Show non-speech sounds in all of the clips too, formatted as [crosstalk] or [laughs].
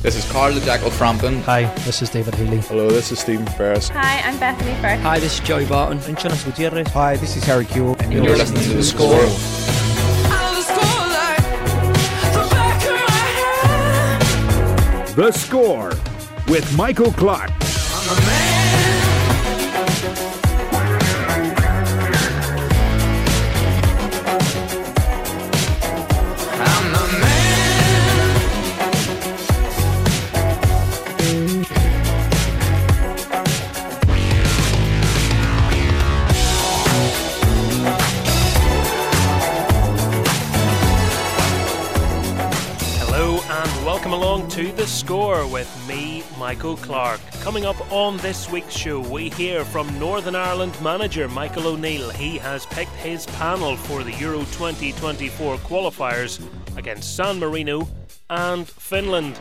This is Carl the Jackal Frampton. Hi, this is David Healy. Hello, this is Stephen Ferris. Hi, I'm Bethany Firth. Hi, this is Joey Barton. I'm Jonas Gutierrez. Hi, this is Harry Kewell. And you're, you're listening, listening to The Score. The Score with Michael Clark. Score with me, Michael Clark. Coming up on this week's show, we hear from Northern Ireland manager Michael O'Neill. He has picked his panel for the Euro 2024 qualifiers against San Marino and Finland.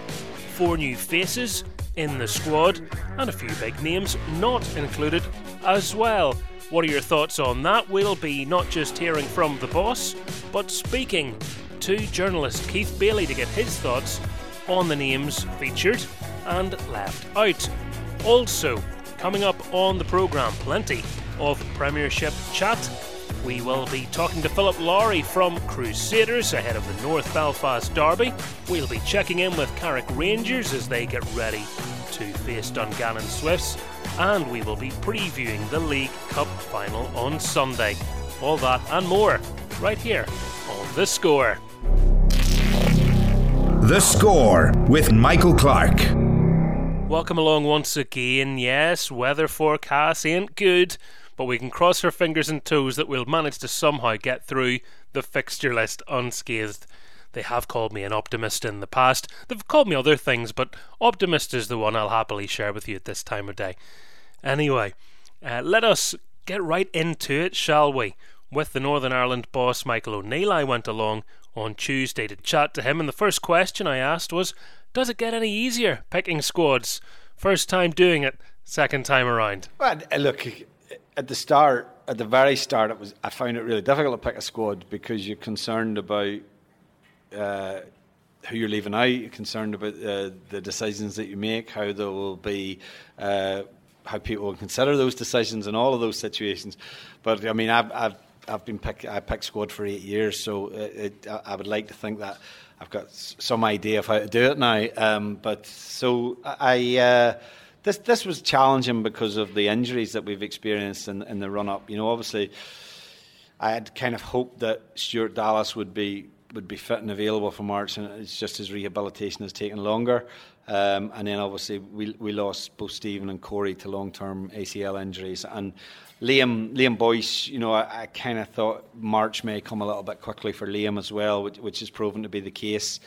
Four new faces in the squad and a few big names not included as well. What are your thoughts on that? We'll be not just hearing from the boss, but speaking to journalist Keith Bailie to get his thoughts on the names featured and left out. Also, coming up on the programme, plenty of Premiership chat. We will be talking to Philip Lowry from Crusaders ahead of the North Belfast Derby. We'll be checking in with Carrick Rangers as they get ready to face Dungannon Swifts. And we will be previewing the League Cup final on Sunday. All that and more right here on The Score. The Score with Michael Clark. Welcome along once again. Yes, weather forecast ain't good, but we can cross our fingers and toes that we'll manage to somehow get through the fixture list unscathed. They have called me an optimist in the past. They've called me other things, but optimist is the one I'll happily share with you at this time of day. Anyway, uh, let us get right into it, shall we? With the Northern Ireland boss Michael O'Neill, I went along on Tuesday to chat to him, and the first question I asked was Does it get any easier picking squads? First time doing it, second time around. Well, uh, look, at the start, at the very start, it was I found it really difficult to pick a squad because you're concerned about uh, who you're leaving out, you're concerned about uh, the decisions that you make, how there will be. Uh, how people will consider those decisions in all of those situations, but I mean, I've, I've I've been pick, I picked squad for eight years, so it, it, I would like to think that I've got some idea of how to do it now. Um, but so I. Uh, this this was challenging because of the injuries that we've experienced in, in the run up. You know, obviously, I had kind of hoped that Stuart Dallas would be would be fit and available for March, and it's just his rehabilitation has taken longer. Um, and then obviously we we lost both Stephen and Corey to long term ACL injuries, and Liam Liam Boyce, you know, I, I kind of thought March may come a little bit quickly for Liam as well, which, which has proven to be the case.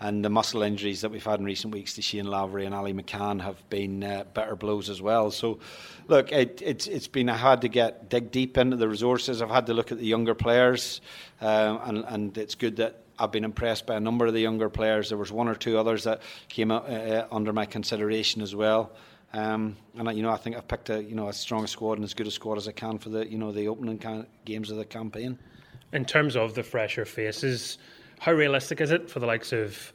And the muscle injuries that we've had in recent weeks to Shane Lavery and Ali McCann have been uh, better blows as well. So, look, it, it's it's been I had to get dig deep into the resources. I've had to look at the younger players, uh, and and it's good that I've been impressed by a number of the younger players. There was one or two others that came uh, uh under my consideration as well. Um, and you know, I think I've picked a you know a strong squad and as good a squad as I can for the you know the opening games of the campaign. In terms of the fresher faces, how realistic is it for the likes of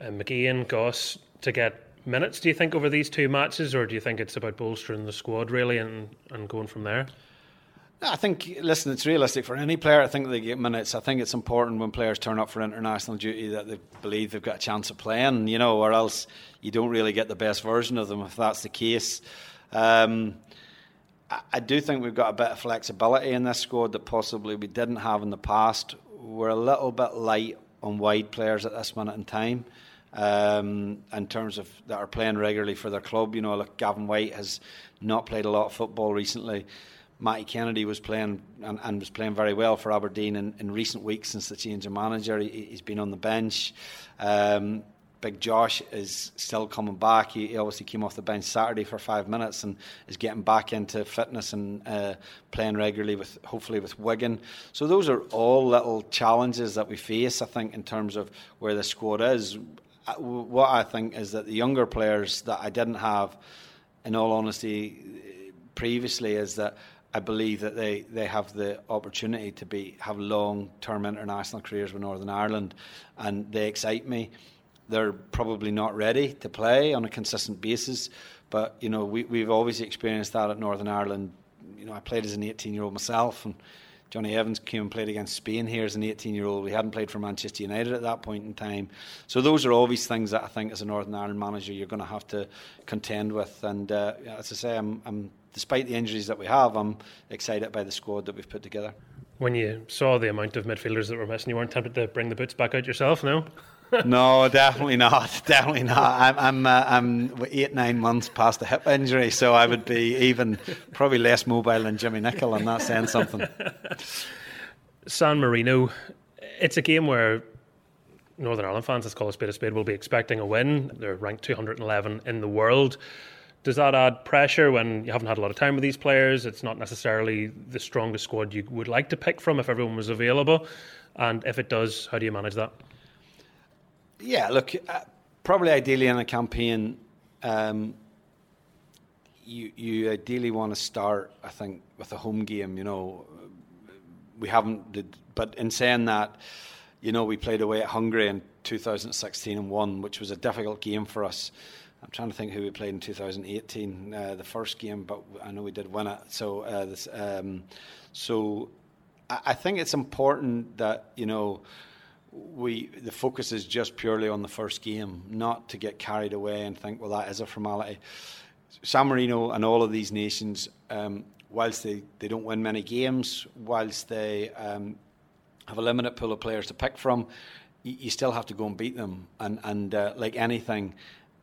uh, McGeehan, Goss to get minutes? Do you think over these two matches, or do you think it's about bolstering the squad really and, and going from there? I think, listen, it's realistic for any player. I think they get minutes. I think it's important when players turn up for international duty that they believe they've got a chance of playing, you know, or else you don't really get the best version of them if that's the case. Um, I, do think we've got a bit of flexibility in this squad that possibly we didn't have in the past. We're a little bit light on wide players at this minute in time. Um, in terms of that are playing regularly for their club, you know, like Gavin White has not played a lot of football recently. Matty Kennedy was playing and, and, was playing very well for Aberdeen in, in, recent weeks since the change of manager. He, has been on the bench. Um, Big Josh is still coming back. He, he, obviously came off the bench Saturday for five minutes and is getting back into fitness and uh, playing regularly with hopefully with Wigan. So those are all little challenges that we face. I think in terms of where the squad is. Uh, what I think is that the younger players that I didn't have, in all honesty, previously, is that I believe that they, they have the opportunity to be have long term international careers with Northern Ireland, and they excite me. they're probably not ready to play on a consistent basis. But you know, we, we've always experienced that at Northern Ireland. You know, I played as an 18 year old myself, and Jonny Evans came and played against Spain here as an 18 year old. We hadn't played for Manchester United at that point in time. So those are always things that I think, as a Northern Ireland manager, you're going to have to contend with. And uh, as I say, I'm, I'm, despite the injuries that we have, I'm excited by the squad that we've put together. When you saw the amount of midfielders that were missing, you weren't tempted to bring the boots back out yourself, no? [laughs] no, definitely not. [laughs] Definitely not. I'm I'm, uh, I'm eight nine months past a hip injury, so I would be even probably less mobile than Jimmy Nicholl. I'm not saying something. [laughs] San Marino, it's a game where Northern Ireland fans, let's call a spade a spade, will be expecting a win. They're ranked 211 in the world. Does that add pressure when you haven't had a lot of time with these players? It's not necessarily the strongest squad you would like to pick from if everyone was available. And if it does, how do you manage that? Yeah, look, uh, probably ideally in a campaign, um, you you ideally want to start, I think, with a home game. You know, we haven't, did, but in saying that, you know, we played away at Hungary in 2016 and won, which was a difficult game for us. I'm trying to think who we played in 2018, uh, the first game, but I know we did win it. So, uh, this, um, so I, I think it's important that you know we the focus is just purely on the first game, not to get carried away and think, well, that is a formality. San Marino and all of these nations, um, whilst they, they don't win many games, whilst they um, have a limited pool of players to pick from, you, you still have to go and beat them. And, and uh, like anything,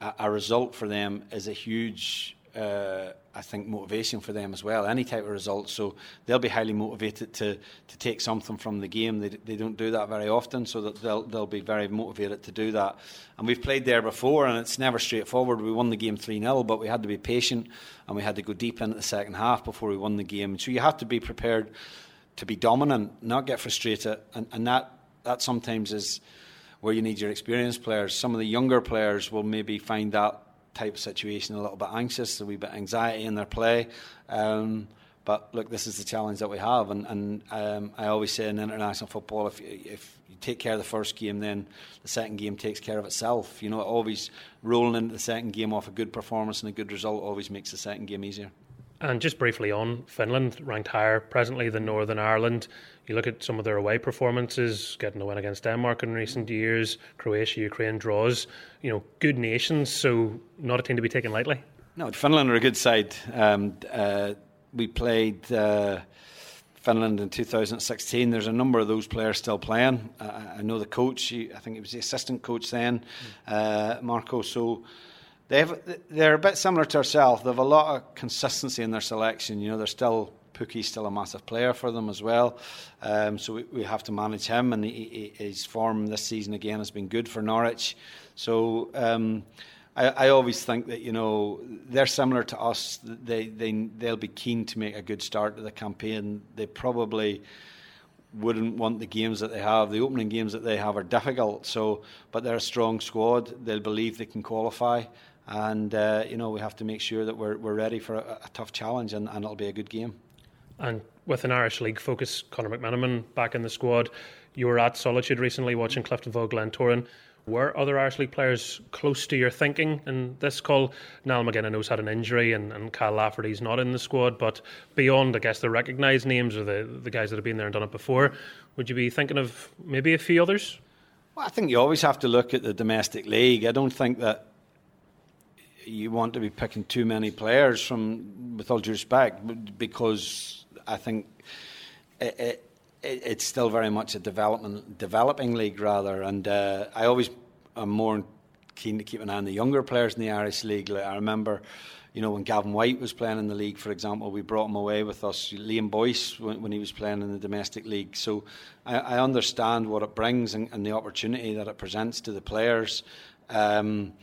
a, a, result for them is a huge uh, I think, motivation for them as well. Any type of result, so they'll be highly motivated to to take something from the game. They, they don't do that very often, so that they'll they'll be very motivated to do that. And we've played there before, and it's never straightforward. We won the game three 0 but we had to be patient, and we had to go deep into the second half before we won the game. So you have to be prepared to be dominant, not get frustrated, and, and that that sometimes is where you need your experienced players. Some of the younger players will maybe find that type of situation, a little bit anxious, a wee bit anxiety in their play. Um, but look, this is the challenge that we have, and, and um, I always say in international football, if if you take care of the first game, then the second game takes care of itself. You know, always rolling into the second game off a good performance and a good result always makes the second game easier. And just briefly on Finland, ranked higher presently than Northern Ireland. You look at some of their away performances, getting a win against Denmark in recent years, Croatia, Ukraine draws. You know, good nations, so not a team to be taken lightly. No, Finland are a good side. Um, uh, we played uh, Finland in 2016. There's a number of those players still playing. Uh, I know the coach. I think he was the assistant coach then, uh, Markku. So they have, they're a bit similar to ourselves. They have a lot of consistency in their selection. You know, they're still Pukki's still a massive player for them as well. Um, so we, we, have to manage him, and he, he, his form this season again has been good for Norwich. So um, I, I, always think that you know they're similar to us. They they they'll be keen to make a good start to the campaign. They probably wouldn't want the games that they have. The opening games that they have are difficult. So, but they're a strong squad. They'll believe they can qualify and uh, you know we have to make sure that we're, we're ready for a, a tough challenge and, and, it'll be a good game. And with an Irish League focus, Conor McMenamin back in the squad. You were at Solitude recently watching Cliftonville Glentoran. Were other Irish League players close to your thinking in this call? Niall McGinn, I know, has had an injury, and, and Kyle Lafferty's not in the squad. But beyond, I guess, the recognised names or the, the guys that have been there and done it before, would you be thinking of maybe a few others? Well, I think you always have to look at the domestic league. I don't think that you want to be picking too many players from, with all due respect, because I think it, it, it's still very much a development developing league rather, and uh, I always am more keen to keep an eye on the younger players in the Irish league. Like I remember, you know, when Gavin White was playing in the league, for example, we brought him away with us. Liam Boyce when, when he was playing in the domestic league. So I, I understand what it brings and, and, the opportunity that it presents to the players. Um,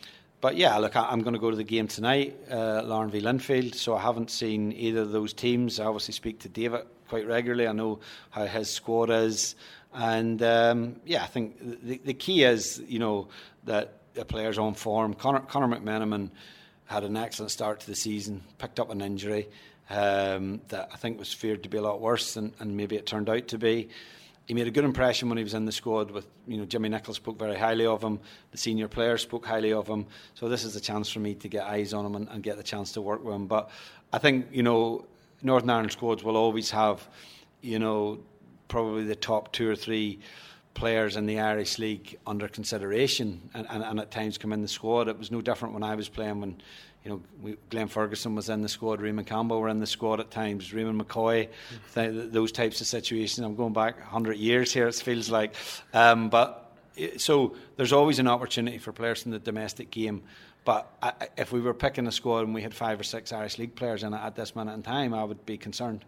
but yeah, look, I, am going to go to the game tonight, uh, Larne v Linfield. So I haven't seen either of those teams. I obviously speak to David quite regularly. I know how his squad is, and um, yeah, I think the, the key is you know that the players on form. Connor, Conor McMenamin had an excellent start to the season, picked up an injury um, that I think was feared to be a lot worse, and, and maybe it turned out to be. He made a good impression when he was in the squad. With you know, Jimmy Nicholl spoke very highly of him. The senior players spoke highly of him. So this is a chance for me to get eyes on him and, and get the chance to work with him. But I think you know, Northern Ireland squads will always have, you know, probably the top two or three players in the Irish League under consideration and, and, and, at times come in the squad. It was no different when I was playing when you know we, Glenn Ferguson was in the squad, Raymond Campbell were in the squad at times, Raymond McCoy, th- those types of situations. I'm going back 100 years here, it feels like. Um, but so there's always an opportunity for players in the domestic game. But I, if we were picking a squad and we had five or six Irish League players in it at this minute in time, I would be concerned.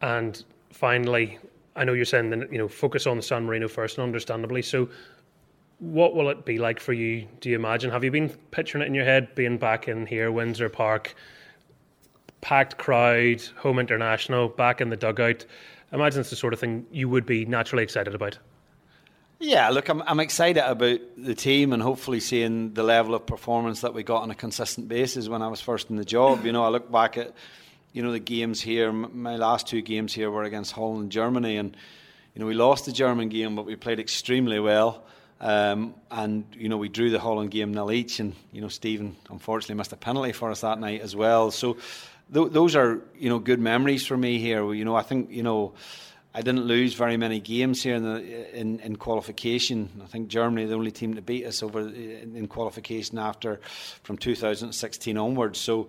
And finally, I know you're saying that you know focus on San Marino first, and understandably so. What will it be like for you? Do you imagine? Have you been picturing it in your head, being back in here, Windsor Park, packed crowd, home international, back in the dugout? Imagine it's the sort of thing you would be naturally excited about. Yeah, look, I'm, I'm excited about the team and hopefully seeing the level of performance that we got on a consistent basis when I was first in the job. You know, I look back at you know the games here. My last two games here were against Holland and Germany, and you know we lost the German game, but we played extremely well. Um, and you know we drew the Holland game nil each, and you know Stephen unfortunately missed a penalty for us that night as well. So th- those are you know good memories for me here. You know I think you know. I didn't lose very many games here in, the, in, in qualification. I think Germany the only team to beat us over in, in qualification after from 2016 onwards. So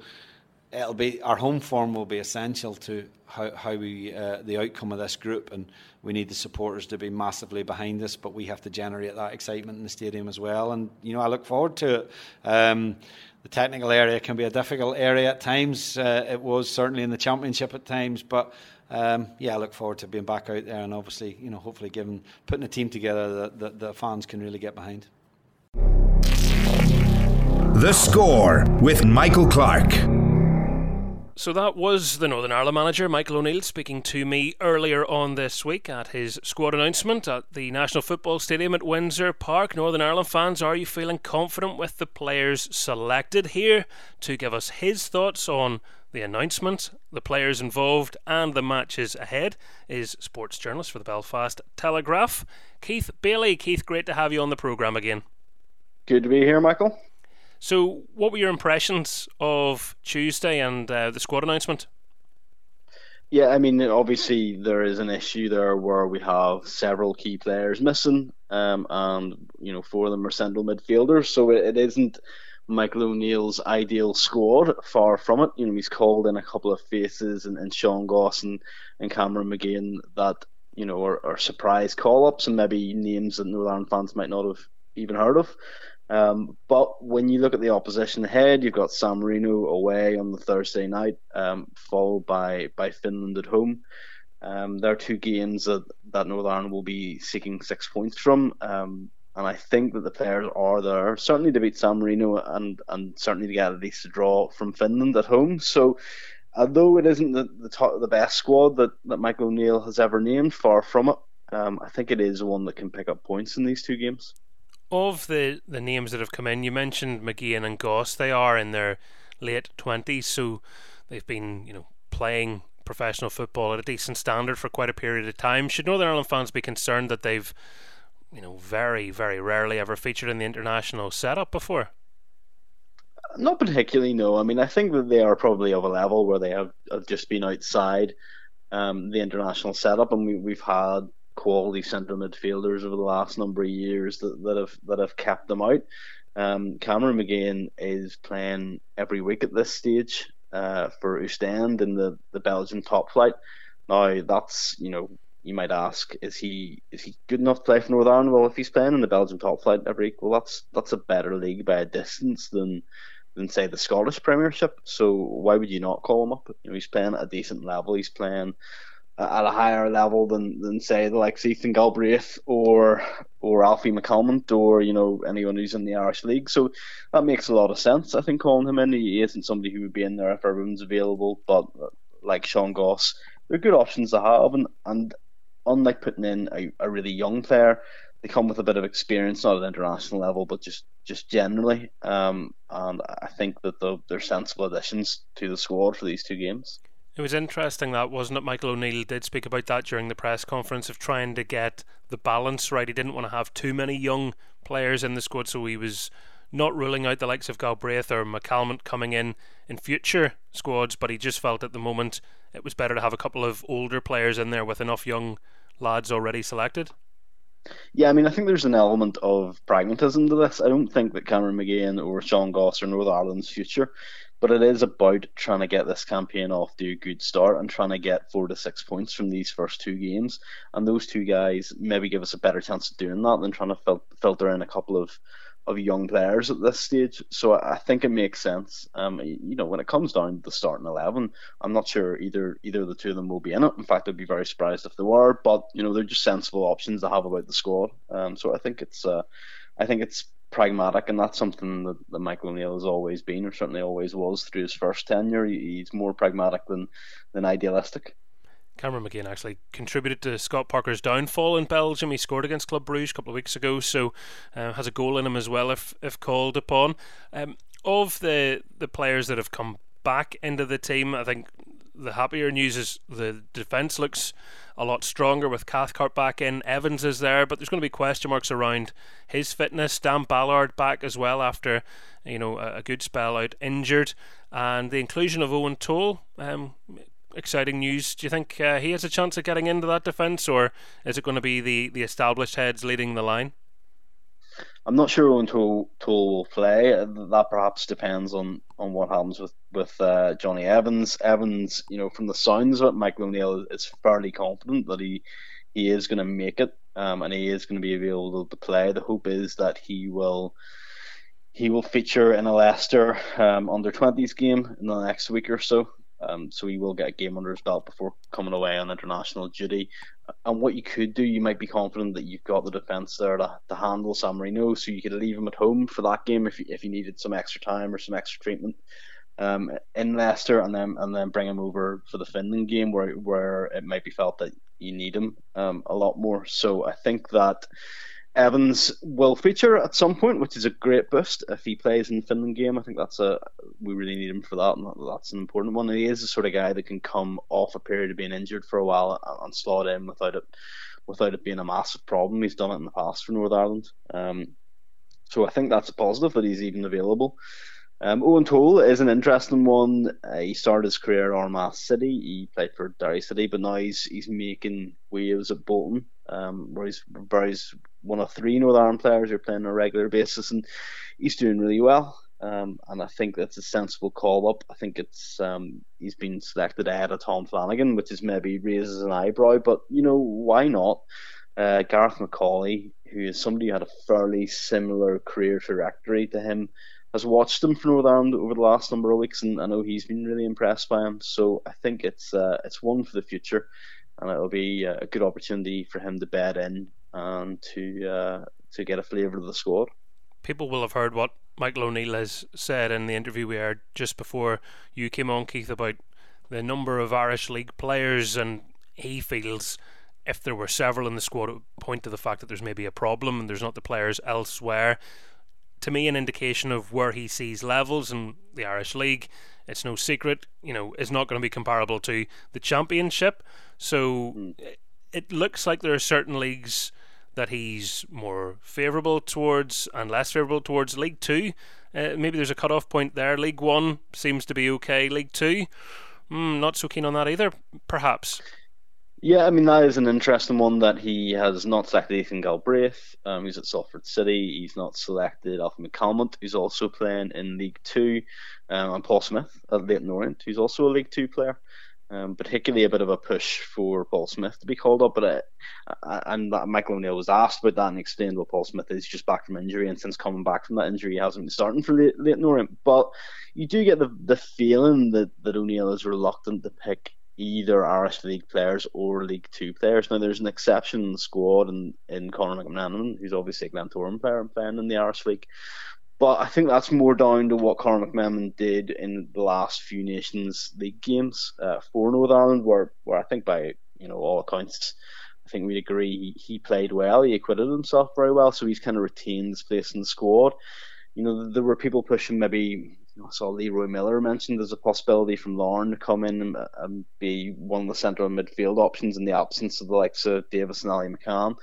it'll be our home form will be essential to how, how we uh, the outcome of this group, and we need the supporters to be massively behind us. But we have to generate that excitement in the stadium as well, and you know I look forward to it. Um, the technical area can be a difficult area at times. Uh, it was certainly in the championship at times, but. Um, yeah, I look forward to being back out there and obviously, you know, hopefully giving putting a team together that, that the fans can really get behind. The score with Michael Clark. So that was the Northern Ireland manager, Michael O'Neill, speaking to me earlier on this week at his squad announcement at the National Football Stadium at Windsor Park. Northern Ireland fans, are you feeling confident with the players selected here? To give us his thoughts on the announcement, the players involved, and the matches ahead is sports journalist for the Belfast Telegraph, Keith Bailie. Keith, great to have you on the programme again. Good to be here, Michael. So, what were your impressions of Tuesday and uh, the squad announcement? Yeah, I mean, obviously there is an issue there where we have several key players missing, um, and you know four of them are central midfielders. So it, it isn't Michael O'Neill's ideal squad. Far from it. You know, he's called in a couple of faces, and, and Sean Goss and, Cameron McGeehan that you know are, are surprise call ups, and maybe names that Northern fans might not have even heard of. Um, but when you look at the opposition ahead, you've got San Marino away on the Thursday night, um, followed by, by Finland at home. Um, there are two games that, that Northern Ireland will be seeking six points from. Um, and I think that the players are there, certainly to beat San Marino and, and certainly to get at least a draw from Finland at home. So, although it isn't the, the, top, the best squad that, that Michael O'Neill has ever named, far from it, um, I think it is one that can pick up points in these two games of the, the names that have come in, you mentioned McGeehan and Goss. They are in their late twenties, so they've been you know playing professional football at a decent standard for quite a period of time. Should Northern Ireland fans be concerned that they've you know very very rarely ever featured in the international setup before? Not particularly, no. I mean, I think that they are probably of a level where they have, have just been outside um, the international setup, and we, we've had quality central midfielders over the last number of years that, that have that have kept them out. Um, Cameron McGeehan is playing every week at this stage uh, for Ostend in the, the Belgian top flight. Now that's you know you might ask is he is he good enough to play for Northern Ireland? Well, if he's playing in the Belgian top flight every week, well that's that's a better league by a distance than than say the Scottish Premiership. So why would you not call him up? You know he's playing at a decent level. He's playing at a higher level than, than say the likes Ethan Galbraith or or Alfie McCalmont or you know anyone who's in the Irish League. So that makes a lot of sense. I think calling him in, he isn't somebody who would be in there if everyone's available. But like Sean Goss, they're good options to have, and and unlike putting in a, a really young player, they come with a bit of experience, not at international level, but just just generally. Um, and I think that the, they're sensible additions to the squad for these two games. It was interesting that, wasn't it? Michael O'Neill did speak about that during the press conference of trying to get the balance right. He didn't want to have too many young players in the squad, so he was not ruling out the likes of Galbraith or McCalmont coming in in future squads, but he just felt at the moment it was better to have a couple of older players in there with enough young lads already selected. Yeah, I mean, I think there's an element of pragmatism to this. I don't think that Cameron McGeehan or Sean Goss are Northern Ireland's future, but it is about trying to get this campaign off to a good start and trying to get four to six points from these first two games. And those two guys maybe give us a better chance of doing that than trying to fil- filter in a couple of of young players at this stage. So I think it makes sense. Um, you know, when it comes down to the starting eleven, I'm not sure either either of the two of them will be in it. In fact, I'd be very surprised if they were. But you know, they're just sensible options to have about the squad. Um, so I think it's uh, I think it's pragmatic, and that's something that, that Michael O'Neill has always been, or certainly always was through his first tenure. He's more pragmatic than than idealistic. Cameron McGeehan actually contributed to Scott Parker's downfall in Belgium. He scored against Club Bruges a couple of weeks ago, so uh, has a goal in him as well if if called upon. Um, of the the players that have come back into the team, I think the happier news is the defence looks a lot stronger with Cathcart back in. Evans is there, but there's going to be question marks around his fitness. Dan Ballard back as well after you know a, good spell out injured, and the inclusion of Eoin Toal. Um, exciting news. Do you think uh, he has a chance of getting into that defence, or is it going to be the, the established heads leading the line? I'm not sure when Toal, Toal will play. That perhaps depends on, on what happens with with uh, Jonny Evans. Evans, you know, from the sounds of it, Michael O'Neill is fairly confident that he he is going to make it, um, and he is going to be able to play. The hope is that he will he will feature in a Leicester um, under 20s game in the next week or so. Um, so he will get a game under his belt before coming away on international duty. And what you could do, you might be confident that you've got the defence there to, to handle San Marino, so you could leave him at home for that game if you, if you needed some extra time or some extra treatment um, in Leicester, and then and then bring him over for the Finland game where where it might be felt that you need him um, a lot more. So I think that Evans will feature at some point, which is a great boost if he plays in the Finland game. I think that's a we really need him for that, and that's an important one. He is the sort of guy that can come off a period of being injured for a while and, slot in without it without it being a massive problem. He's done it in the past for Northern Ireland, um, so I think that's a positive that he's even available. Um, Eoin Toal is an interesting one. Uh, he started his career at Armagh City. He played for Derry City, but now he's he's making waves at Bolton, um, where he's where he's one of three Northern players who are playing on a regular basis, and he's doing really well. Um, and I think that's a sensible call up. I think it's um, he's been selected ahead of Tom Flanagan, which is maybe raises an eyebrow, but you know why not? Uh, Gareth McAuley, who is somebody who had a fairly similar career trajectory to him, has watched him for Northern Ireland over the last number of weeks, and I know he's been really impressed by him. So I think it's uh, it's one for the future, and it'll be a good opportunity for him to bed in and to uh, to get a flavour of the squad. People will have heard what Michael O'Neill has said in the interview we heard just before you came on, Keith, about the number of Irish League players, and he feels if there were several in the squad, it would point to the fact that there's maybe a problem and there's not the players elsewhere. To me, an indication of where he sees levels in the Irish League. It's no secret, you know, is not going to be comparable to the Championship. So mm. it looks like there are certain leagues that he's more favourable towards and less favourable towards League Two. Uh, maybe there's a cut-off point there. League One seems to be okay. League Two, mm, not so keen on that either. Perhaps. Yeah, I mean that is an interesting one that he has not selected Ethan Galbraith. Um, he's at Salford City. He's not selected Alfie McCalmont, who's also playing in League Two, um, and Paul Smyth at Leyton Orient, who's also a League Two player. Um, particularly a bit of a push for Paul Smyth to be called up. But uh, and Michael O'Neill was asked about that and explained what Paul Smyth is just back from injury, and since coming back from that injury, he hasn't been starting for Leyton Orient. But you do get the the feeling that that O'Neill is reluctant to pick either Irish League players or League Two players. Now there's an exception in the squad in, in Conor McMenamin, who's obviously a Glentoran player and playing in the Irish League. But I think that's more down to what Conor McMenamin did in the last few Nations League games uh, for Northern Ireland, where, where I think by you know all accounts, I think we'd agree he, he played well. He acquitted himself very well, so he's kind of retained his place in the squad. You know, there were people pushing maybe I saw Leroy Millar mentioned there's a possibility from Larne to come in and, and be one of the central midfield options in the absence of the likes of Davis and Ali McCann.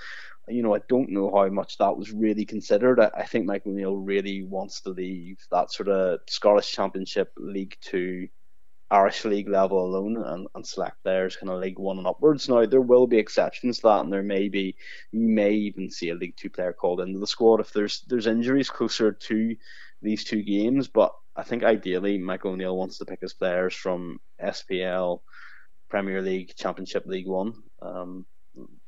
You know, I don't know how much that was really considered. I, I think Mike O'Neill really wants to leave that sort of Scottish Championship League Two Irish League level alone and, and select players kind of League One and upwards. Now there will be exceptions to that, and there may be you may even see a League Two player called into the squad if there's there's injuries closer to these two games. But I think ideally Mike O'Neill wants to pick his players from SPL, Premier League, Championship League One. Um,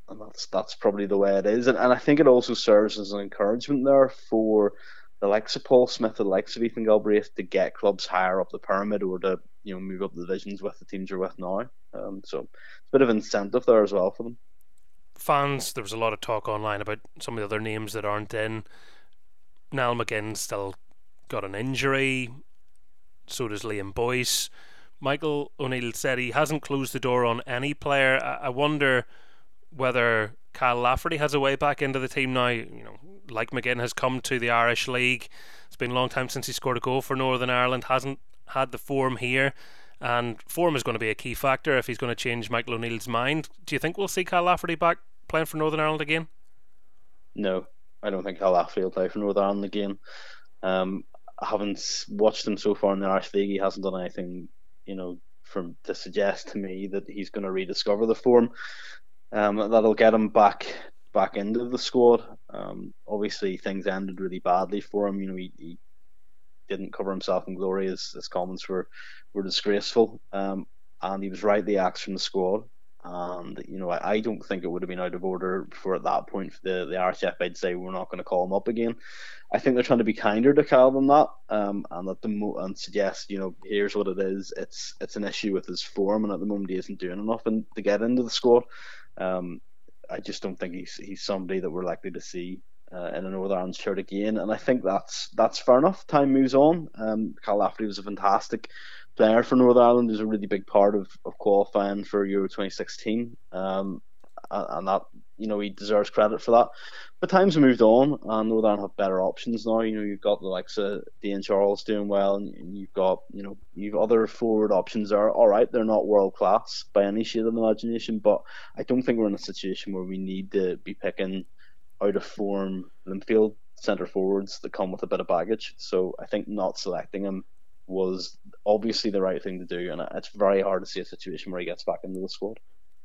and that's that's probably the way it is. And, and I think it also serves as an encouragement there for the likes of Paul Smyth, the likes of Ethan Galbraith to get clubs higher up the pyramid or to you know move up the divisions with the teams you're with now. Um, so it's a bit of incentive there as well for them. Fans, there was a lot of talk online about some of the other names that aren't in. Niall McGinn still got an injury. So does Liam Boyce. Michael O'Neill said he hasn't closed the door on any player. I, I wonder whether Kyle Lafferty has a way back into the team now. You know, like McGinn has come to the Irish League. It's been a long time since he scored a goal for Northern Ireland. Hasn't had the form here, and form is going to be a key factor if he's going to change Michael O'Neill's mind. Do you think we'll see Kyle Lafferty back playing for Northern Ireland again? No, I don't think Kyle Lafferty will play for Northern Ireland again. Um, I haven't watched him so far in the Irish League. He hasn't done anything, you know, from to suggest to me that he's going to rediscover the form. Um, that'll get him back back into the squad. Um, obviously, things ended really badly for him. You know, he, he didn't cover himself in glory. His, his comments were were disgraceful, um, and he was rightly axed from the squad. And you know, I, I, don't think it would have been out of order for at that point the the I'd say we're not going to call him up again. I think they're trying to be kinder to Kyle than that, um, and that the mo- and suggest you know here's what it is. It's it's an issue with his form, and at the moment he isn't doing enough to get into the squad. Um, I just don't think he's he's somebody that we're likely to see uh, in a Northern Ireland shirt again, and I think that's that's fair enough. Time moves on. Um, Kyle Lafferty was a fantastic player for Northern Ireland. He was a really big part of, of qualifying for Euro 2016, um, and that you know he deserves credit for that. But times have moved on, and Northern have better options now. You know you've got the likes of Dane Charles doing well, and you've got you know you've other forward options are all right. They're not world class by any shade of imagination, but I don't think we're in a situation where we need to be picking out of form Linfield centre forwards that come with a bit of baggage. So I think not selecting him was obviously the right thing to do, and it's very hard to see a situation where he gets back into the squad.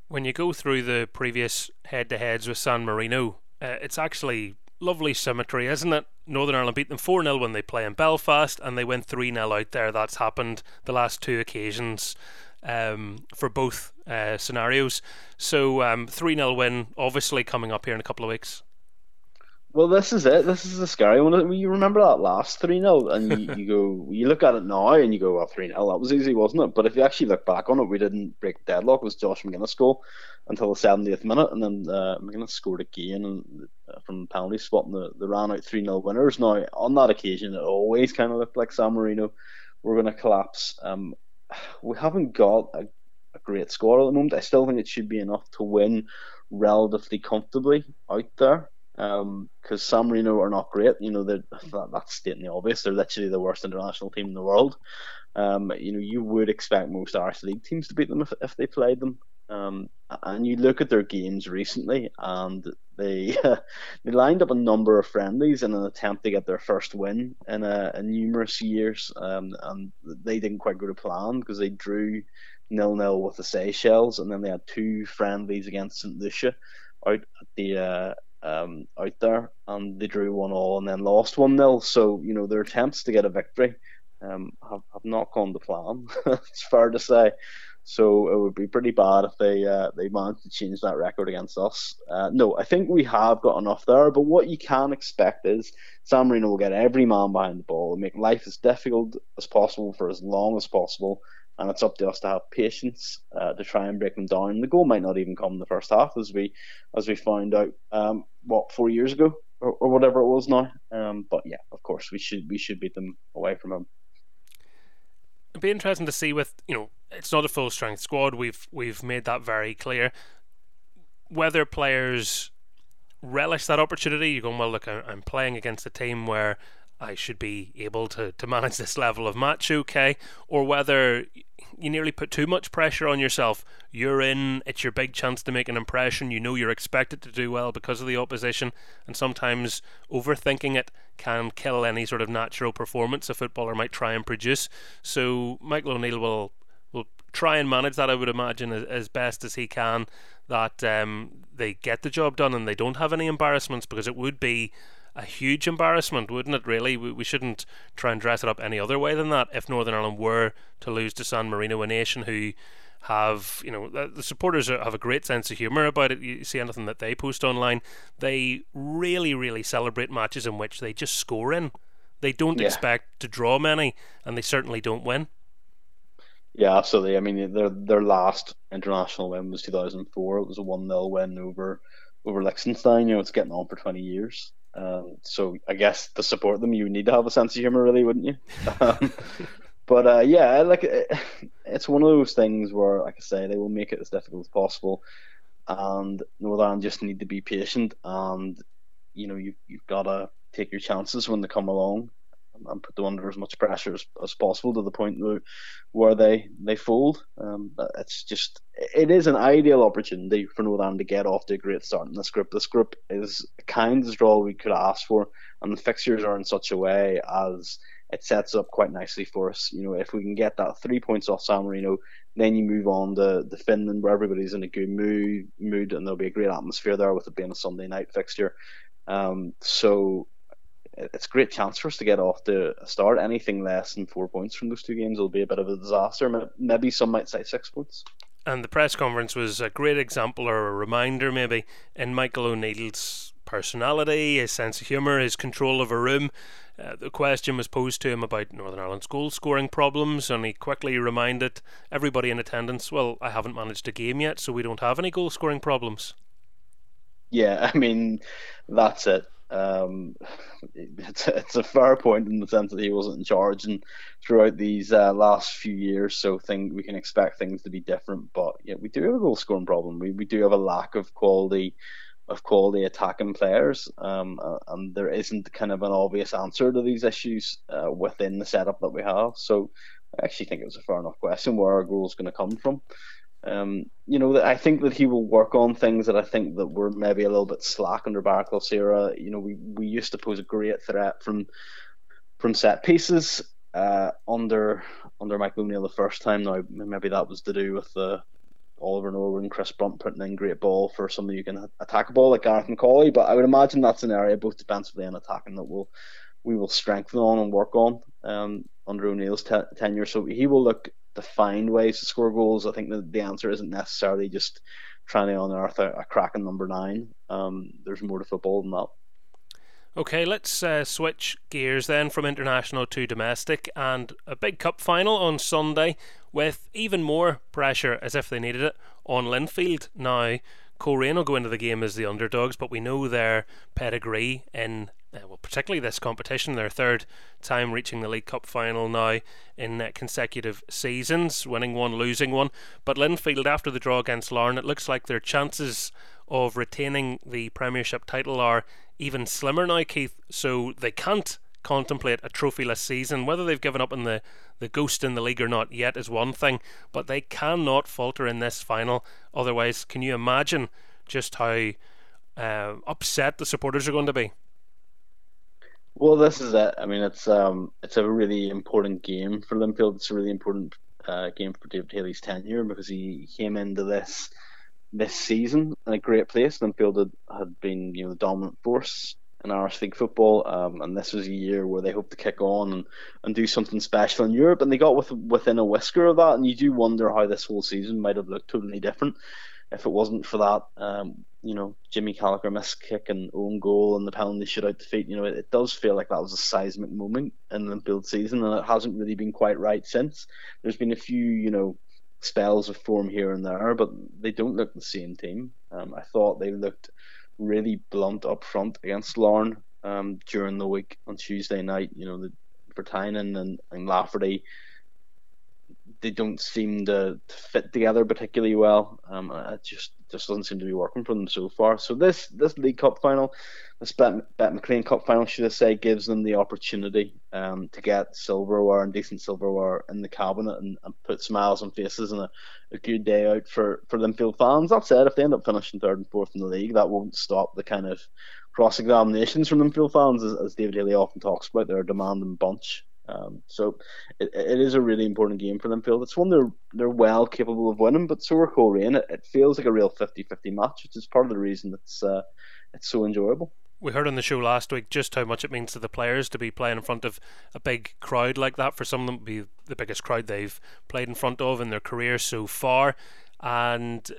When you go through the previous head-to-heads with San Marino, uh, it's actually lovely symmetry, isn't it? Northern Ireland beat them 4 0 when they play in Belfast, and they went 3 0 out there. That's happened the last two occasions um, for both uh, scenarios. So, um, 3 0 win, obviously, coming up here in a couple of weeks. Well, this is it. This is the scary one. You remember that last 3 0, and you, [laughs] you go, you look at it now and you go, well, 3 0, that was easy, wasn't it? But if you actually look back on it, we didn't break deadlock. It was Josh Magennis goal until the 70th minute, and then uh, Magennis scored again and, uh, from the penalty spot, and the, the ran out 3 0 winners. Now, on that occasion, it always kind of looked like San Marino were going to collapse. Um, we haven't got a, a great score at the moment. I still think it should be enough to win relatively comfortably out there because um, San Marino are not great. You know, that, that's stating the obvious. They're literally the worst international team in the world. Um, you know, you would expect most Irish League teams to beat them if, if they played them. Um, and you look at their games recently, and they [laughs] they lined up a number of friendlies in an attempt to get their first win in, a, in numerous years, um, and they didn't quite go to plan because they drew nil nil with the Seychelles, and then they had two friendlies against St Lucia out at the uh, um, out there, and they drew one all and then lost one 0 So you know their attempts to get a victory um, have have not gone to plan. [laughs] it's fair to say. So it would be pretty bad if they uh, they managed to change that record against us. Uh, no, I think we have got enough there. But what you can expect is San Marino will get every man behind the ball and make life as difficult as possible for as long as possible and it's up to us to have patience uh, to try and break them down. The goal might not even come in the first half, as we as we found out um, what four years ago or, or whatever it was now. Um, but yeah, of course we should we should beat them away from them. It'd be interesting to see with you know it's not a full strength squad. We've we've made that very clear. Whether players relish that opportunity, you're going well. Look, I'm playing against a team where I should be able to, to manage this level of match okay, or whether you nearly put too much pressure on yourself. You're in, it's your big chance to make an impression. You know you're expected to do well because of the opposition, and sometimes overthinking it can kill any sort of natural performance a footballer might try and produce. So Michael O'Neill will will try and manage that, I would imagine, as, as best as he can. That um, they get the job done and they don't have any embarrassments because it would be a huge embarrassment, wouldn't it? Really, we, we shouldn't try and dress it up any other way than that. If Northern Ireland were to lose to San Marino, a nation who have you know the supporters have a great sense of humor about it. You see anything that they post online, they really, really celebrate matches in which they just score in. They don't yeah. expect to draw many, and they certainly don't win. Yeah, absolutely. I mean, their their last international win was 2004. It was a one 0 win over over Liechtenstein. You know, it's getting on for 20 years. Um, so I guess to support them, you need to have a sense of humor, really, wouldn't you? Um, [laughs] but uh, yeah, like it's one of those things where, like I say, they will make it as difficult as possible, and Northern just need to be patient, and you know, you you've got to take your chances when they come along and put them under as much pressure as, as possible to the point where, they they fold. Um, it's just it is an ideal opportunity for Northern to get off to a great start in this group. This group is kind of draw we could ask for, and the fixtures are in such a way as it sets up quite nicely for us. You know, if we can get that three points off San Marino, then you move on to the Finland where everybody's in a good mood, mood, and there'll be a great atmosphere there with it being a Sunday night fixture. Um, so it's a great chance for us to get off to a start. Anything less than four points from those two games will be a bit of a disaster. Maybe some might say six points. And the press conference was a great example or a reminder, maybe, in Michael O'Neill's personality, his sense of humour, his control of a room. Uh, the question was posed to him about Northern Ireland's goal scoring problems, and he quickly reminded everybody in attendance, Well, I haven't managed a game yet, so we don't have any goal scoring problems. Yeah, [laughs] I mean, that's it. Um, [laughs] it's, it's a fair point in the sense that he wasn't in charge, and throughout these uh, last few years, so think we can expect things to be different. But yeah, we do have a goal scoring problem. We we do have a lack of quality of quality attacking players, um, uh, and there isn't kind of an obvious answer to these issues uh, within the setup that we have. So I actually think it was a fair enough question where our goal is going to come from. Um, you know, I think that he will work on things that I think that were maybe a little bit slack under Baraclough era. You know, we, we used to pose a great threat from from set pieces uh, under under Mike O'Neill the first time. Now maybe that was to do with the Oliver Norwood and Chris Brunt putting in great ball for somebody who can attack a ball like Gareth McAuley. But I would imagine that's an area both defensively and attacking that will we will strengthen on and work on um, under O'Neill's tenure. So he will look to find ways to score goals. I think that the answer isn't necessarily just trying to unearth a, a cracking number nine. Um, there's more to football than that. Okay, let's uh, switch gears then from international to domestic and a big cup final on Sunday with even more pressure, as if they needed it, on Linfield. Now, Coleraine will go into the game as the underdogs, but we know their pedigree in uh, well, particularly this competition, their third time reaching the League Cup final now in uh, consecutive seasons, winning one, losing one. But Linfield, after the draw against Larne, it looks like their chances of retaining the Premiership title are even slimmer now, Keith. So they can't contemplate a trophyless season. Whether they've given up on the, the ghost in the league or not yet is one thing, but they cannot falter in this final. Otherwise, can you imagine just how uh, upset the supporters are going to be? Well, this is it. I mean, it's um, it's a really important game for Linfield. It's a really important uh, game for David Healy's tenure because he came into this this season in a great place. Linfield had, had been, you know, the dominant force in Irish League football, um, and this was a year where they hoped to kick on and, and do something special in Europe, and they got with, within a whisker of that. And you do wonder how this whole season might have looked totally different if it wasn't for that, um, you know, Jimmy Callacher missed kick and own goal and the penalty shootout defeat, you know, it, it, does feel like that was a seismic moment in the build season, and it hasn't really been quite right since. There's been a few, you know, spells of form here and there, but they don't look the same team. Um, I thought they looked really blunt up front against Larne um, during the week on Tuesday night. You know, the Vertainen and, and Lafferty they don't seem to, fit together particularly well. Um, I just just doesn't seem to be working for them so far. So this this League Cup final, this Bet, Bet McLean Cup final, should I say, gives them the opportunity um, to get silverware and decent silverware in the cabinet and, and put smiles on faces and a, a good day out for for Linfield fans. That said, if they end up finishing third and fourth in the league, that won't stop the kind of cross examinations from Linfield fans, as, as David Healy often talks about. They're a demanding bunch. Um, so it, it is a really important game for Linfield. It's one they're they're well capable of winning, but so are Coleraine. It, it feels like a real 50-50 match, which is part of the reason it's uh, it's so enjoyable. We heard on the show last week just how much it means to the players to be playing in front of a big crowd like that. For some of them, be the biggest crowd they've played in front of in their career so far. And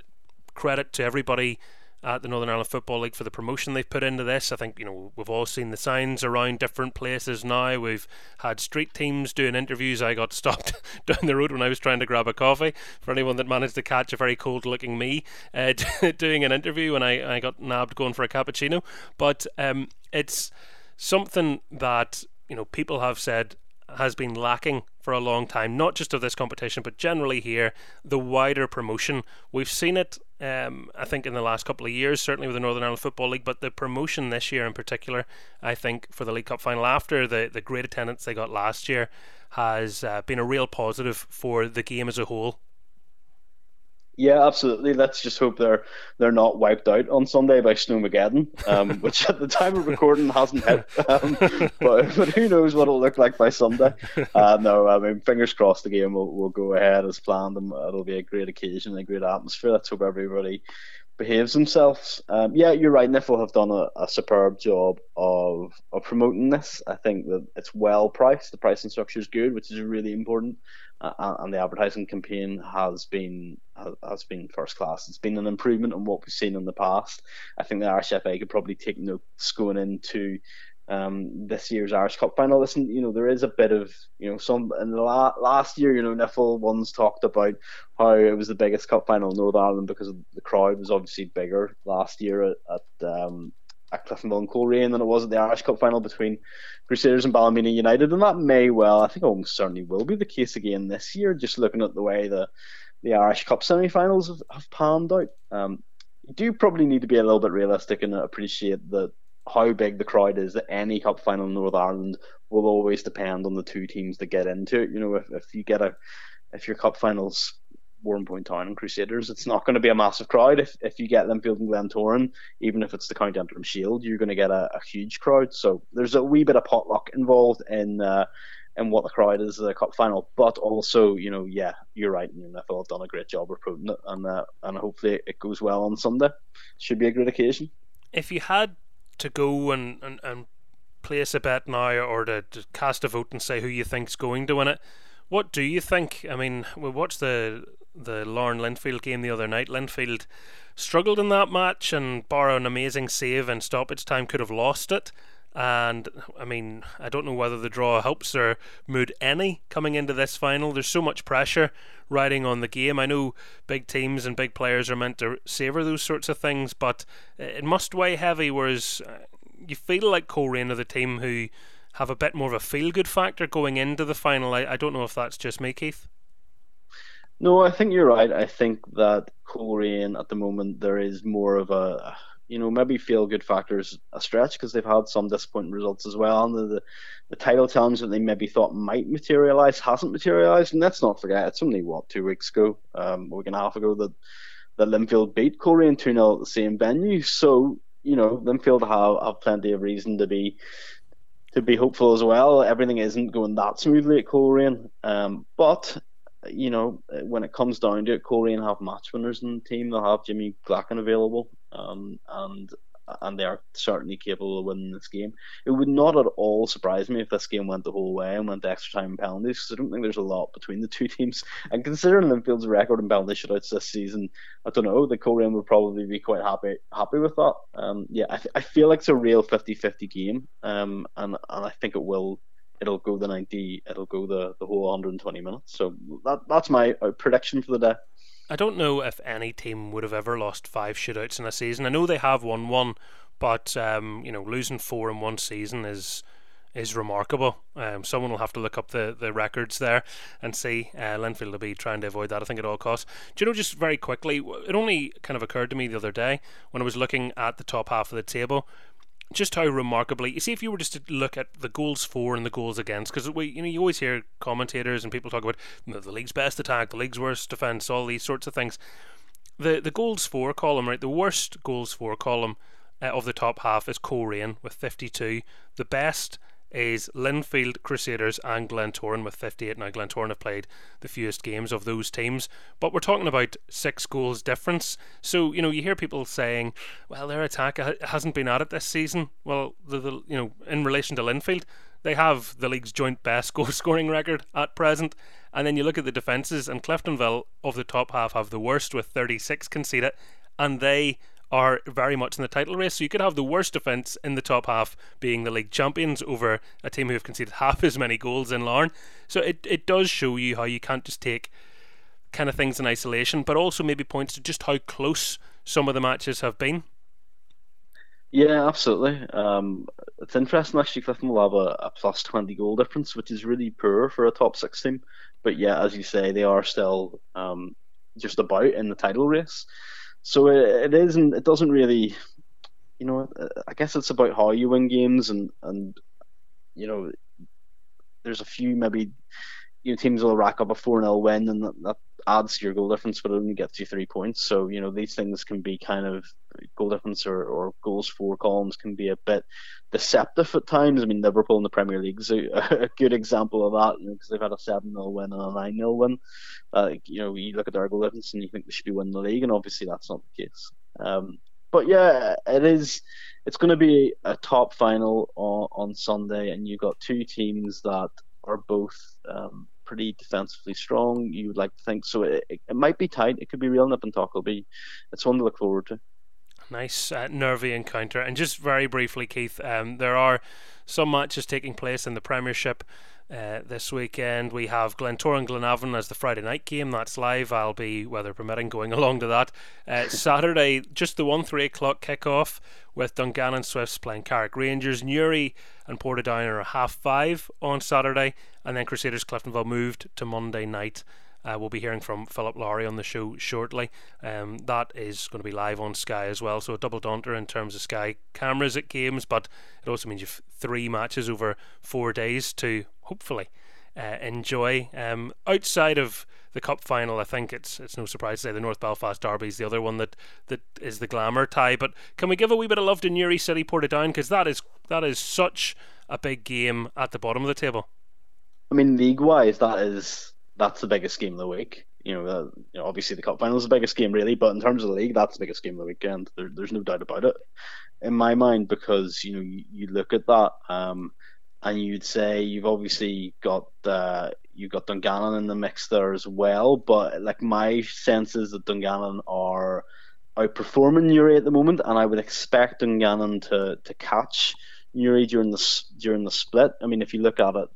credit to everybody at the Northern Ireland Football League for the promotion they've put into this. I think you know we've all seen the signs around different places now. We've had street teams doing interviews. I got [laughs] stopped down the road when I was trying to grab a coffee. For anyone that managed to catch a very cold-looking me uh, [laughs] doing an interview, and I, I got nabbed going for a cappuccino. But um, it's something that you know people have said has been lacking for a long time, not just of this competition, but generally here, the wider promotion. We've seen it, um, I think, in the last couple of years, certainly with the Northern Ireland Football League, but the promotion this year in particular, I think, for the League Cup final after the, the great attendance they got last year, has uh, been a real positive for the game as a whole. Yeah, absolutely. Let's just hope they're they're not wiped out on Sunday by Snowmageddon, um, [laughs] which at the time of recording hasn't hit. Um, but, [laughs] but who knows what it'll look like by Sunday? Uh, no, I mean, fingers crossed the game will, will go ahead as planned, and it'll be a great occasion, a great atmosphere. Let's hope everybody behaves themselves. Um, yeah, you're right. NIFL have done a, a, superb job of of promoting this. I think that it's well priced. The pricing structure is good, which is really important uh, and the advertising campaign has been has been first class. It's been an improvement on what we've seen in the past. I think the Irish FA could probably take notes going into um, this year's Irish Cup final. Listen, you know there is a bit of you know some in the la- last year, you know Nifl once talked about how it was the biggest cup final in Northern Ireland because the crowd was obviously bigger last year at, at um, at Cliftonville and Coleraine than it was at the Irish Cup final between Crusaders and Ballymena United, and that may well, I think, almost certainly will be the case again this year. Just looking at the way the the Irish Cup semi-finals have, have panned out, um, you do probably need to be a little bit realistic and appreciate that how big the crowd is that any cup final in Northern Ireland will always depend on the two teams that get into it. You know, if, if you get a if your cup finals Warrenpoint Town and Crusaders. It's not going to be a massive crowd. If if you get Linfield and Glentoran, even if it's the County Antrim Shield, you're going to get a, a, huge crowd. So there's a wee bit of potluck involved in uh, in what the crowd is at the cup final. But also, you know, yeah, you're right. You know, have done a great job of proving it, and uh, and hopefully it goes well on Sunday. Should be a great occasion. If you had to go and and, and place a bet now, or to, to cast a vote and say who you think's going to win it. What do you think? I mean, we watched the the Larne Linfield game the other night. Linfield struggled in that match and bar an amazing save and stoppage time could have lost it. And I mean, I don't know whether the draw helps their mood any coming into this final. There's so much pressure riding on the game. I know big teams and big players are meant to savour those sorts of things, but it must weigh heavy. Whereas uh, you feel like Coleraine are the team who have a bit more of a feel good factor going into the final. I, I don't know if that's just me, Keith. No, I think you're right. I think that Coleraine at the moment there is more of a you know maybe feel good factors a stretch because they've had some disappointing results as well. And the, the, the title challenge that they maybe thought might materialize hasn't materialized. And let's not forget it's only what two weeks ago, um, a week and a half ago that that Linfield beat Coleraine two 0 at the same venue. So you know Linfield have have plenty of reason to be to be hopeful as well. Everything isn't going that smoothly at Coleraine, um, but you know, when it comes down to it, Coleraine have match winners in the team. They'll have Jimmy Glackin available, um, and and they are certainly capable of winning this game. It would not at all surprise me if this game went the whole way and went to extra time and penalties, because I don't think there's a lot between the [laughs] two teams. And considering Linfield's record in penalty shootouts this season, I don't know, the Coleraine would probably be quite happy happy with that. Um, yeah, I, th- I feel like it's a real 50-50 game, um, and and I think it will it'll go the 90 it'll go the, the whole 120 minutes so that that's my uh, prediction for the day I don't know if any team would have ever lost five shootouts in a season I know they have won one but um, you know losing four in one season is is remarkable. Um, someone will have to look up the, the records there and see. Uh, Linfield will be trying to avoid that, I think, at all costs. Do you know, just very quickly, it only kind of occurred to me the other day when I was looking at the top half of the table just how remarkably you see if you were just to look at the goals for and the goals against because we you know you always hear commentators and people talk about you know, the league's best attack the league's worst defense all these sorts of things. The the goals for column right the worst goals for column uh, of the top half is Coleraine with 52 the best is Linfield Crusaders and Glentoran with 58. Now, Glentoran have played the fewest games of those teams, but we're talking about six goals difference. So, you know, you hear people saying, well, their attack hasn't been at it this season. Well, the, the you know, in relation to Linfield, they have the league's joint best [laughs] goal scoring record at present. And then you look at the defences, and Cliftonville of the top half have the worst with 36 conceded, and they are very much in the title race. So you could have the worst defence in the top half being the league champions over a team who have conceded [laughs] half as many goals in Larne. So it, it does show you how you can't just take kind of things in isolation, but also maybe points to just how close some of the matches have been. Yeah, absolutely. Um, it's interesting actually. Cliftonville have a, a plus twenty goal difference, which is really poor for a top six team. But yeah, as you say, they are still um, just about in the title race. So it, it isn't. It doesn't really. You know, uh, I guess it's about how you win games, and and you know, there's a few maybe you know, teams will rack up a 4 0 win and that, that, adds to your goal difference, but it only gets you three points. So, you know, these things can be kind of goal difference or, or goals for columns can be a bit deceptive at times. I mean, Liverpool in the Premier League is a, [laughs] a good example of that, you know, because they've had a 7 0 win and a 9 0 win. Uh, you know, you look at difference and you think they should be winning the league, and obviously that's not the case. Um, but yeah, it is. It's going to be a top final on, on Sunday, and you've got two teams that are both um, pretty defensively strong. You would like to think so. It, it, it might be tight. It could be real nip and talk. It'll be. It's one to look forward to. Nice uh, nervy encounter. And just very briefly, Keith, um, there are some matches taking place in the Premiership. Uh, this weekend we have Glentoran Glenavon as the Friday night game. That's live. I'll be, weather permitting, going [laughs] along to that. Uh, Saturday, just the 1 3 o'clock kickoff with Dungannon Swifts playing Carrick Rangers. Newry and Portadown are half five on Saturday. And then Crusaders Cliftonville moved to Monday night. Uh, we'll be hearing from Philip Lowry on the show shortly. Um, that is going to be live on Sky as well, so a double daunter in terms of Sky cameras at games, but it also means you've three matches over four days to hopefully uh, enjoy. Um, outside of the cup final, I think it's it's no surprise to say the North Belfast Derby is the other one that, that is the glamour tie. But can we give a wee bit of love to Newry City Portadown because that is that is such a big game at the bottom of the table. I mean, league wise, that is that's the biggest game of the week. You know, uh, you know, obviously the cup final is the biggest game, really, but in terms of the league, that's the biggest game of the weekend. There, there's no doubt about it, in my mind, because you know you, you look at that, um, and you'd say you've obviously got uh, you've got Dungannon in the mix there as well, but like my sense is that Dungannon are outperforming Newry at the moment, and I would expect Dungannon to to catch Newry during the during the split. I mean, if you look at it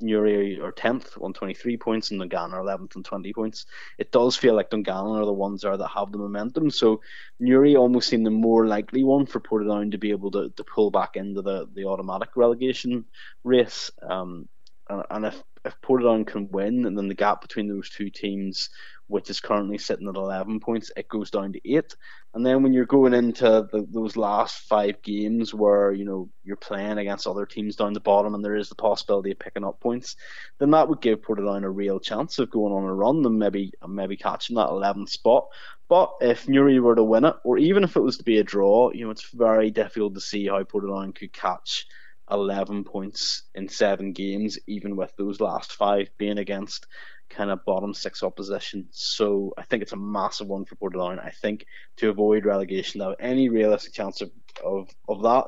Newry are 10th, 123 points, and Dungannon are 11th and 20 points. It does feel like Dungannon are the ones there that have the momentum. So Newry almost seem the more likely one for Portadown to be able to, to pull back into the, the automatic relegation race. Um, and, if, if Portadown can win, and then the gap between those two teams which is currently sitting at 11 points, it goes down to 8. And then when you're going into the, those last five games where, you know, you're playing against other teams down the bottom and there is the possibility of picking up points, then that would give Portadown a real chance of going on a run and maybe maybe catching that 11th spot. But if Newry were to win it, or even if it was to be a draw, you know, it's very difficult to see how Portadown could catch 11 points in seven games, even with those last five being against kind of bottom six opposition. So I think it's a massive one for Portadown. I think to avoid relegation, now any realistic chance of, of, of that,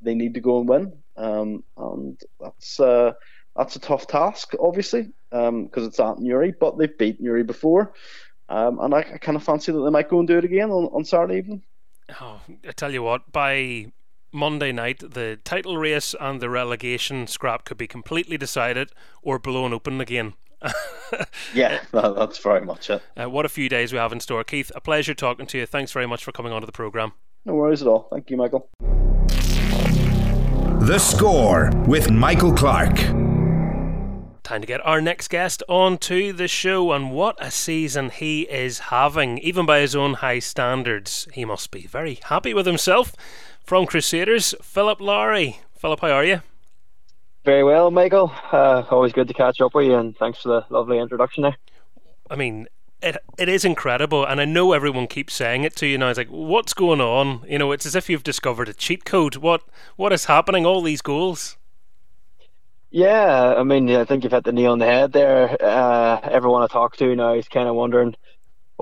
they need to go and win. Um, and that's uh, that's a tough task, obviously, because um, it's at Newry, but they've beat Newry before. Um, and I, I kind of fancy that they might go and do it again on, on Saturday evening. Oh, I tell you what, by Monday night, the title race and the relegation scrap could be completely decided or blown open again. [laughs] yeah, that's very much it. Uh, what a few days we have in store. Keith, a pleasure talking to you. Thanks very much for coming onto the programme. No worries at all. Thank you, Michael. The Score with Michael Clark. Time to get our next guest onto the show, and what a season he is having. Even by his own high standards, he must be very happy with himself. From Crusaders, Philip Lowry. Philip, how are you? Very well, Michael. Uh, always good to catch up with you, and thanks for the lovely introduction there. I mean, it it is incredible, and I know everyone keeps saying it to you now. It's like, what's going on? You know, it's as if you've discovered a cheat code. What what is happening? All these goals. Yeah, I mean, I think you've hit the nail on the head there. Uh, everyone I talk to now is kind of wondering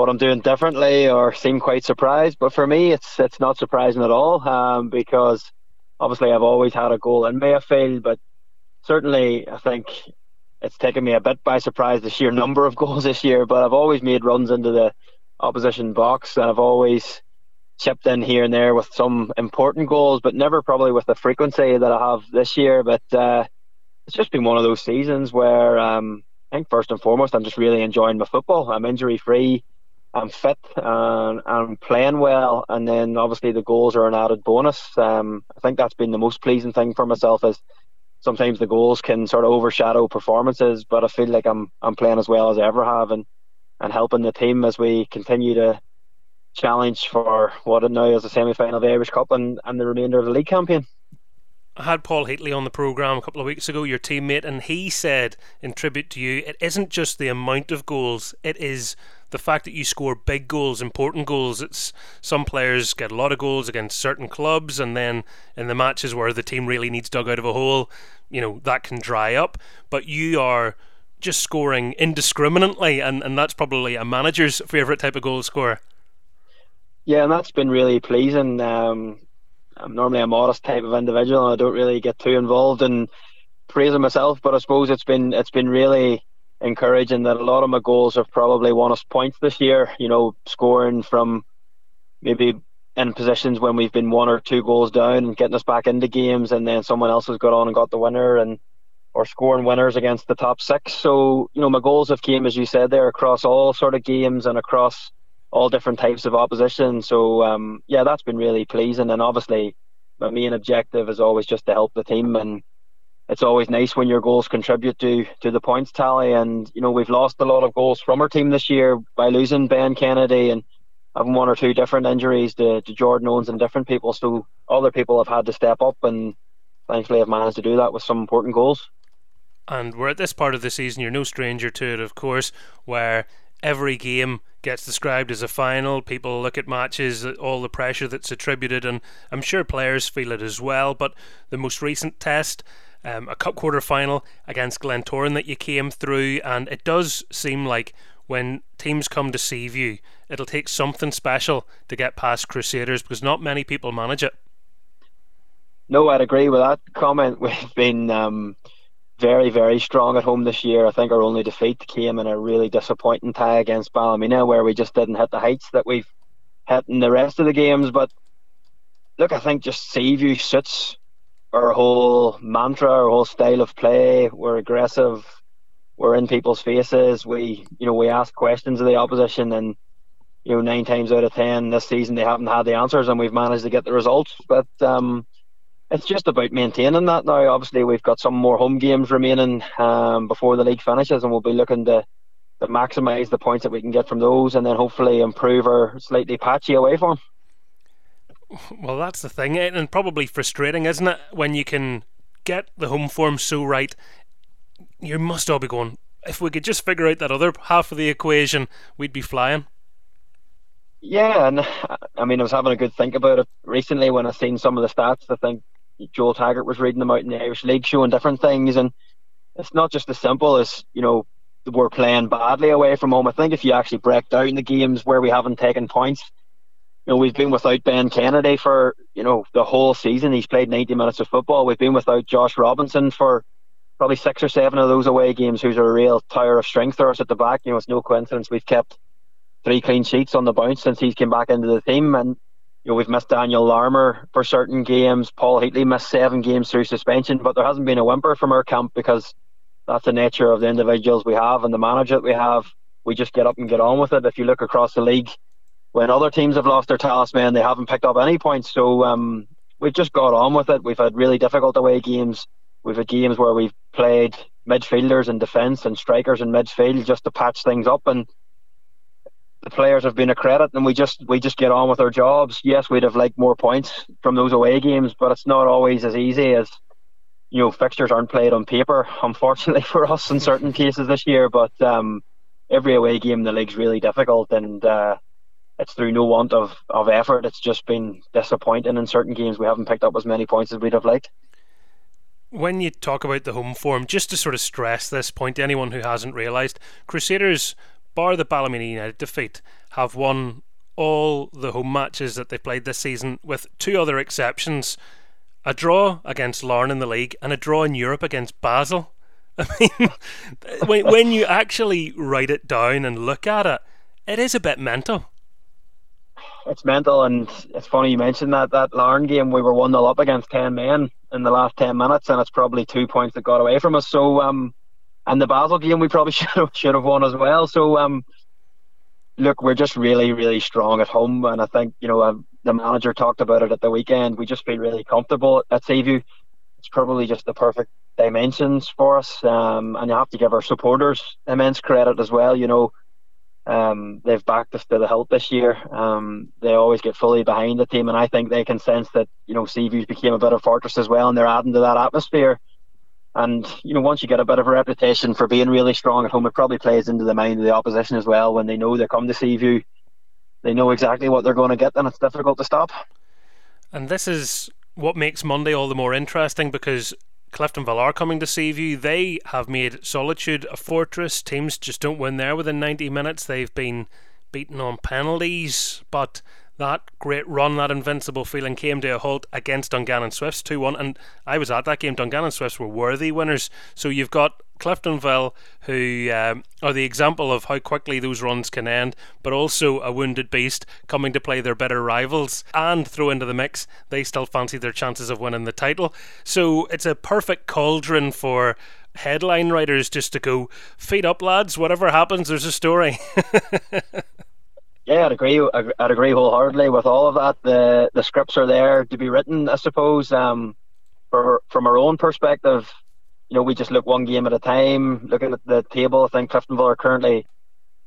what I'm doing differently, or seem quite surprised. But for me, it's it's not surprising at all, um, because obviously I've always had a goal in me. I feel, but certainly I think it's taken me a bit by surprise the sheer number of [laughs] goals this year, but I've always made runs into the opposition box and I've always chipped in here and there with some important goals, but never probably with the frequency that I have this year. But uh, it's just been one of those seasons where um, I think first and foremost I'm just really enjoying my football. I'm injury free, I'm fit, and I'm playing well, and then obviously the goals are an added bonus. Um, I think that's been the most pleasing thing for myself is sometimes the goals can sort of overshadow performances, but I feel like I'm I'm playing as well as I ever have and, and helping the team as we continue to challenge for what now is the semi final of the Irish Cup and, and the remainder of the league campaign. I had Paul Heatley on the programme a couple of weeks ago, your teammate, and he said, in tribute to you, it isn't just the amount of goals, it is the fact that you score big goals, important goals. It's some players get a lot of goals against certain clubs, and then in the matches where the team really needs dug out of a hole, you know, that can dry up. But you are just scoring indiscriminately, and, and that's probably a manager's favourite type of goal scorer. Yeah, and that's been really pleasing. Um, I'm normally a modest type of individual, and I don't really get too involved in praising myself. But I suppose it's been it's been really encouraging that a lot of my goals have probably won us points this year. You know, scoring from maybe in positions when we've been one or two goals down and getting us back into games, and then someone else has got on and got the winner, and or scoring winners against the top six. So you know, my goals have came as you said there across all sort of games and across all different types of opposition. So um, yeah, that's been really pleasing. And obviously, my main objective is always just to help the team, and it's always nice when your goals contribute to to the points tally. And you know, we've lost a lot of goals from our team this year by losing Ben Kennedy and having one or two different injuries to, to Jordan Owens and different people. So other people have had to step up, and thankfully, have managed to do that with some important goals. And we're at this part of the season, you're no stranger to it, of course, where every game gets described as a final. People look at matches, all the pressure that's attributed, and I'm sure players feel it as well. But the most recent test, um, a cup quarter final against Glentoran that you came through, and it does seem like when teams come to Seaview, it'll take something special to get past Crusaders because not many people manage it. No, I'd agree with that comment. [laughs] We've been. Um very, very strong at home this year. I think our only defeat came in a really disappointing tie against Ballymena, where we just didn't hit the heights that we've hit in the rest of the games. But look, I think just Seaview suits our whole mantra, our whole style of play. We're aggressive. We're in people's faces. We, you know, we ask questions of the opposition, and you know, nine times out of ten this season they haven't had the answers, and we've managed to get the results. But um, it's just about maintaining that now. Obviously, we've got some more home games remaining um, before the league finishes, and we'll be looking to, to maximise the points that we can get from those, and then hopefully improve our slightly patchy away form. Well, that's the thing, eh, and probably frustrating, isn't it? When you can get the home form so right, you must all be going. If we could just figure out that other half of the equation, we'd be flying. Yeah, and I mean, I was having a good think about it recently when I seen some of the stats. I think Joel Taggart was reading them out in the Irish League, showing different things, and it's not just as simple as you know we're playing badly away from home. I think if you actually break down the games where we haven't taken points, you know we've been without Ben Kennedy for you know the whole season. He's played 90 minutes of football. We've been without Josh Robinson for probably six or seven of those away games, who's a real tower of strength for us at the back. You know, it's no coincidence we've kept three clean sheets on the bounce since he's came back into the team, and you know, we've missed Daniel Larmour for certain games. Paul Heatley missed seven games through suspension, but there hasn't been a whimper from our camp because that's the nature of the individuals we have and the manager that we have. We just get up and get on with it. If you look across the league, when other teams have lost their talisman, they haven't picked up any points. So um, we've just got on with it. We've had really difficult away games. We've had games where we've played midfielders in defence and strikers in midfield just to patch things up, and the players have been a credit, and we just we just get on with our jobs. Yes, we'd have liked more points from those away games, but it's not always as easy as you know. Fixtures aren't played on paper, [laughs] unfortunately for us in certain cases this year. But um, every away game in the league's really difficult, and uh, it's through no want of, of effort. It's just been disappointing in certain games. We haven't picked up as many points as we'd have liked. When you talk about the home form, just to sort of stress this point to anyone who hasn't realised, Crusaders, bar the Ballymena United defeat, have won all the home matches that they've played this season, with two other exceptions a draw against Larne in the league and a draw in Europe against Basel. [laughs] I mean, when, when you actually write it down and look at it, it is a bit mental it's mental, and it's funny you mentioned that that Larne game. We were one 0 up against ten men in the last ten minutes, and it's probably two points that got away from us. So, um, and the Basel game we probably [laughs] should have should have won as well. So, um, look, we're just really really strong at home, and I think you know um, the manager talked about it at the weekend. We just feel really comfortable at Seaview. It's probably just the perfect dimensions for us, um, and you have to give our supporters immense credit as well. You know um, they've backed us to the hilt this year. Um, they always get fully behind the team, and I think they can sense that you know Seaview's became a bit of fortress as well, and they're adding to that atmosphere. And you know, once you get a bit of a reputation for being really strong at home, it probably plays into the mind of the opposition as well. When they know they come to Seaview, they know exactly what they're going to get, and it's difficult to stop. And this is what makes Monday all the more interesting because Cliftonville are coming to Seaview. They have made Solitude a fortress. Teams just don't win there within 90 minutes. They've been beaten on penalties, but that great run, that invincible feeling came to a halt against Dungannon Swifts 2 1. And I was at that game. Dungannon Swifts were worthy winners. So you've got Cliftonville, who um, are the example of how quickly those runs can end, but also a wounded beast coming to play their better rivals and throw into the mix, they still fancy their chances of winning the title. So it's a perfect cauldron for headline writers just to go, feed up, lads, whatever happens, there's a story. [laughs] Yeah, I'd agree. I'd agree wholeheartedly with all of that. The the scripts are there to be written, I suppose. Um, for, from our own perspective, you know, we just look one game at a time. Looking at the table, I think Cliftonville are currently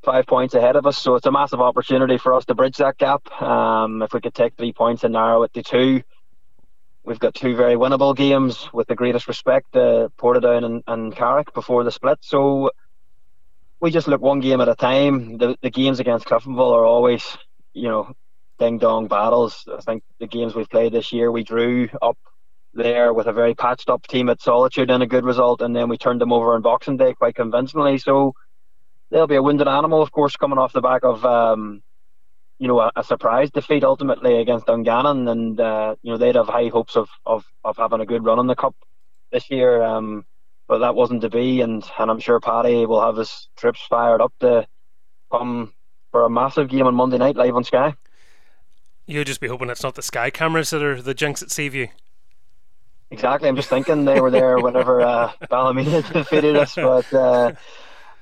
five points ahead of us, so it's a massive opportunity for us to bridge that gap. Um, if we could take three points and narrow it to two, we've got two very winnable games. With the greatest respect, uh, Portadown and, and Carrick before the split. So we just look one game at a time. The the games against Cliftonville are always, you know, ding dong battles. I think the games we've played this year, we drew up there with a very patched up team at Solitude and a good result, and then we turned them over on Boxing Day quite convincingly. So they'll be a wounded animal, of course, coming off the back of um, you know a, a, surprise defeat ultimately against Dungannon, and uh, you know they'd have high hopes of, of of having a good run in the cup this year. Um, but that wasn't to be, and and I'm sure Paddy will have his trips fired up to come for a massive game on Monday night live on Sky. You'll just be hoping it's not the Sky cameras that are the jinx at Seaview. Exactly. I'm just thinking they were there whenever uh, [laughs] Ballymena defeated us, but uh,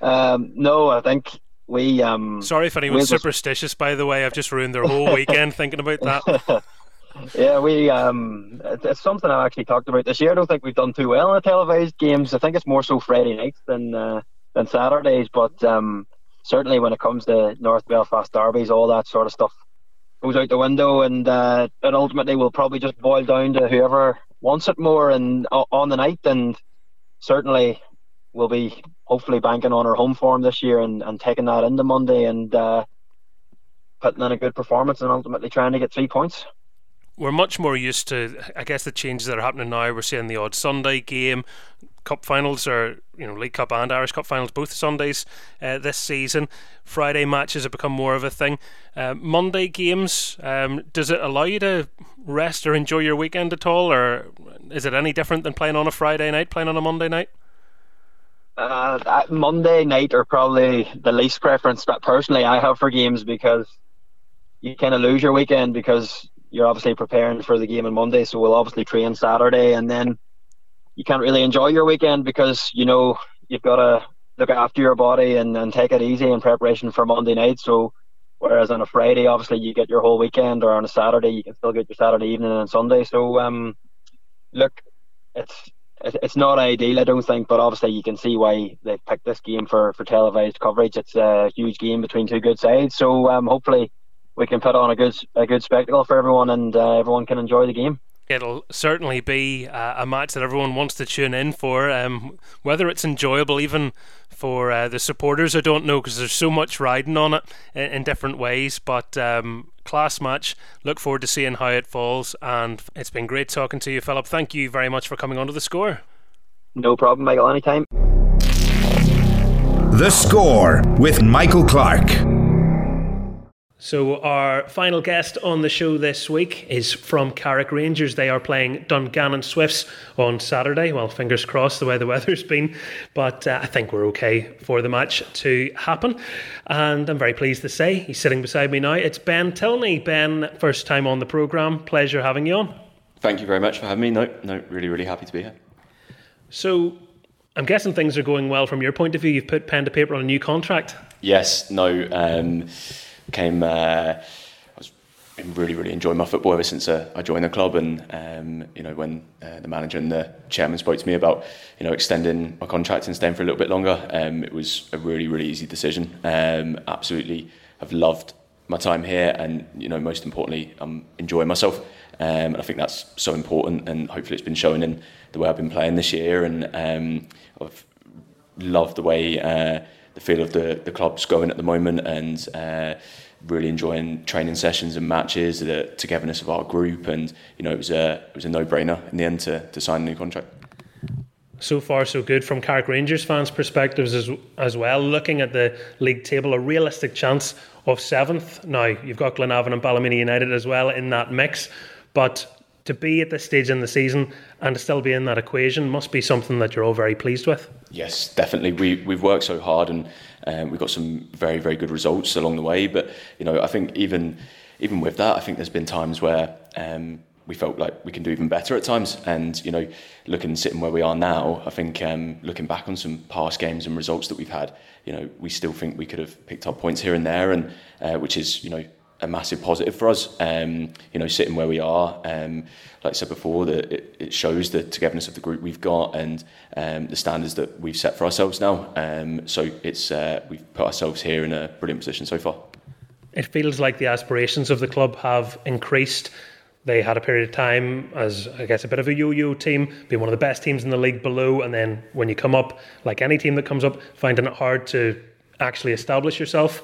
um, no, I think we. Um, Sorry if anyone's superstitious. By the way, I've just ruined their whole weekend thinking about that. [laughs] yeah, we. Um, it's something I've actually talked about this year. I don't think we've done too well in the televised games. I think it's more so Friday nights than uh, than Saturdays, but um, certainly when it comes to North Belfast derbies, all that sort of stuff goes out the window, and uh, it ultimately will probably just boil down to whoever wants it more and on the night. And certainly we'll be hopefully banking on our home form this year and, and taking that into Monday and uh, putting in a good performance and ultimately trying to get three points we're much more used to, I guess, the changes that are happening now. We're seeing the odd Sunday game, Cup finals, or you know, League Cup and Irish Cup finals, both Sundays uh, this season. Friday matches have become more of a thing. Uh, Monday games, um, does it allow you to rest or enjoy your weekend at all, or is it any different than playing on a Friday night, playing on a Monday night? Uh, Monday night are probably the least preference that personally I have for games because you kind of lose your weekend because you're obviously preparing for the game on Monday, so we'll obviously train Saturday, and then you can't really enjoy your weekend because you know you've got to look after your body and, and take it easy in preparation for Monday night. So Whereas on a Friday, obviously, you get your whole weekend, or on a Saturday, you can still get your Saturday evening and Sunday. So, um, look, it's it's not ideal, I don't think, but obviously you can see why they picked this game for, for televised coverage. It's a huge game between two good sides, so um, hopefully we can put on a good a good spectacle for everyone, and uh, everyone can enjoy the game. It'll certainly be uh, a match that everyone wants to tune in for. Um, whether it's enjoyable, even for uh, the supporters, I don't know because there's so much riding on it in, in different ways. But um, class match. Look forward to seeing how it falls. And it's been great talking to you, Philip. Thank you very much for coming onto the score. No problem, Michael. Anytime. The score with Michael Clark. So, our final guest on the show this week is from Carrick Rangers. They are playing Dungannon Swifts on Saturday. Well, fingers crossed the way the [laughs] weather's been, but uh, I think we're okay for the match to happen. And I'm very pleased to say he's sitting beside me now. It's Ben Tilney. Ben, first time on the programme. Pleasure having you on. Thank you very much for having me. No, no, really, really happy to be here. So, I'm guessing things are going well from your point of view. You've put pen to paper on a new contract. Yes, no. Um, came. Uh, been really, really enjoying my football ever since uh, I joined the club, and um, you know when uh, the manager and the chairman spoke to me about you know extending my contract and staying for a little bit longer, um, it was a really, really easy decision. Um, absolutely, I've loved my time here, and you know most importantly, I'm enjoying myself. Um, and I think that's so important, and hopefully it's been shown in the way I've been playing this year, and um, I've loved the way uh, the feel of the, the club's going at the moment and uh, really enjoying training sessions and matches, the togetherness of our group, and you know it was a it was a no brainer in the end to, to sign a new contract. So far, so good from Carrick Rangers fans' perspectives as as well. Looking at the league table, a realistic chance of seventh. Now you've got Glenavon and Ballymena United as well in that mix, but to be at this stage in the season and to still be in that equation must be something that you're all very pleased with. Yes, definitely. We we've worked so hard and um, we've got some very very good results along the way. But you know, I think even even with that, I think there's been times where. Um, we felt like we can do even better at times. And you know, looking sitting where we are now, I think um, looking back on some past games and results that we've had, you know, we still think we could have picked up points here and there, and uh, which is you know a massive positive for us. Um, you know, sitting where we are, um, like I said before, that it, it, shows the togetherness of the group we've got and um, the standards that we've set for ourselves now. Um, so it's uh, we've put ourselves here in a brilliant position so far. It feels like the aspirations of the club have increased. They had a period of time as, I guess, a bit of a yo-yo team, being one of the best teams in the league below, and then when you come up, like any team that comes up, finding it hard to actually establish yourself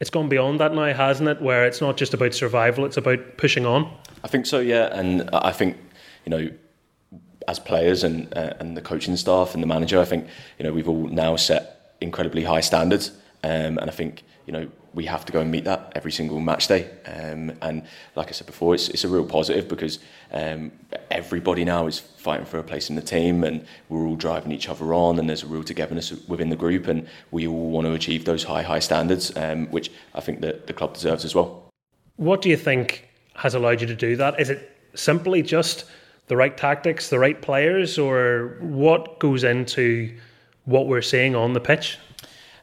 it's gone beyond that now, hasn't it? Where it's not just about survival; it's about pushing on. I think so, yeah. And I think you know, as players and uh, and the coaching staff and the manager, I think you know we've all now set incredibly high standards, um, and I think you know we have to go and meet that every single match day. Um, and like I said before, it's, it's a real positive because um, everybody now is fighting for a place in the team and we're all driving each other on and there's a real togetherness within the group and we all want to achieve those high, high standards, um, which I think that the club deserves as well. What do you think has allowed you to do that? Is it simply just the right tactics, the right players, or what goes into what we're seeing on the pitch?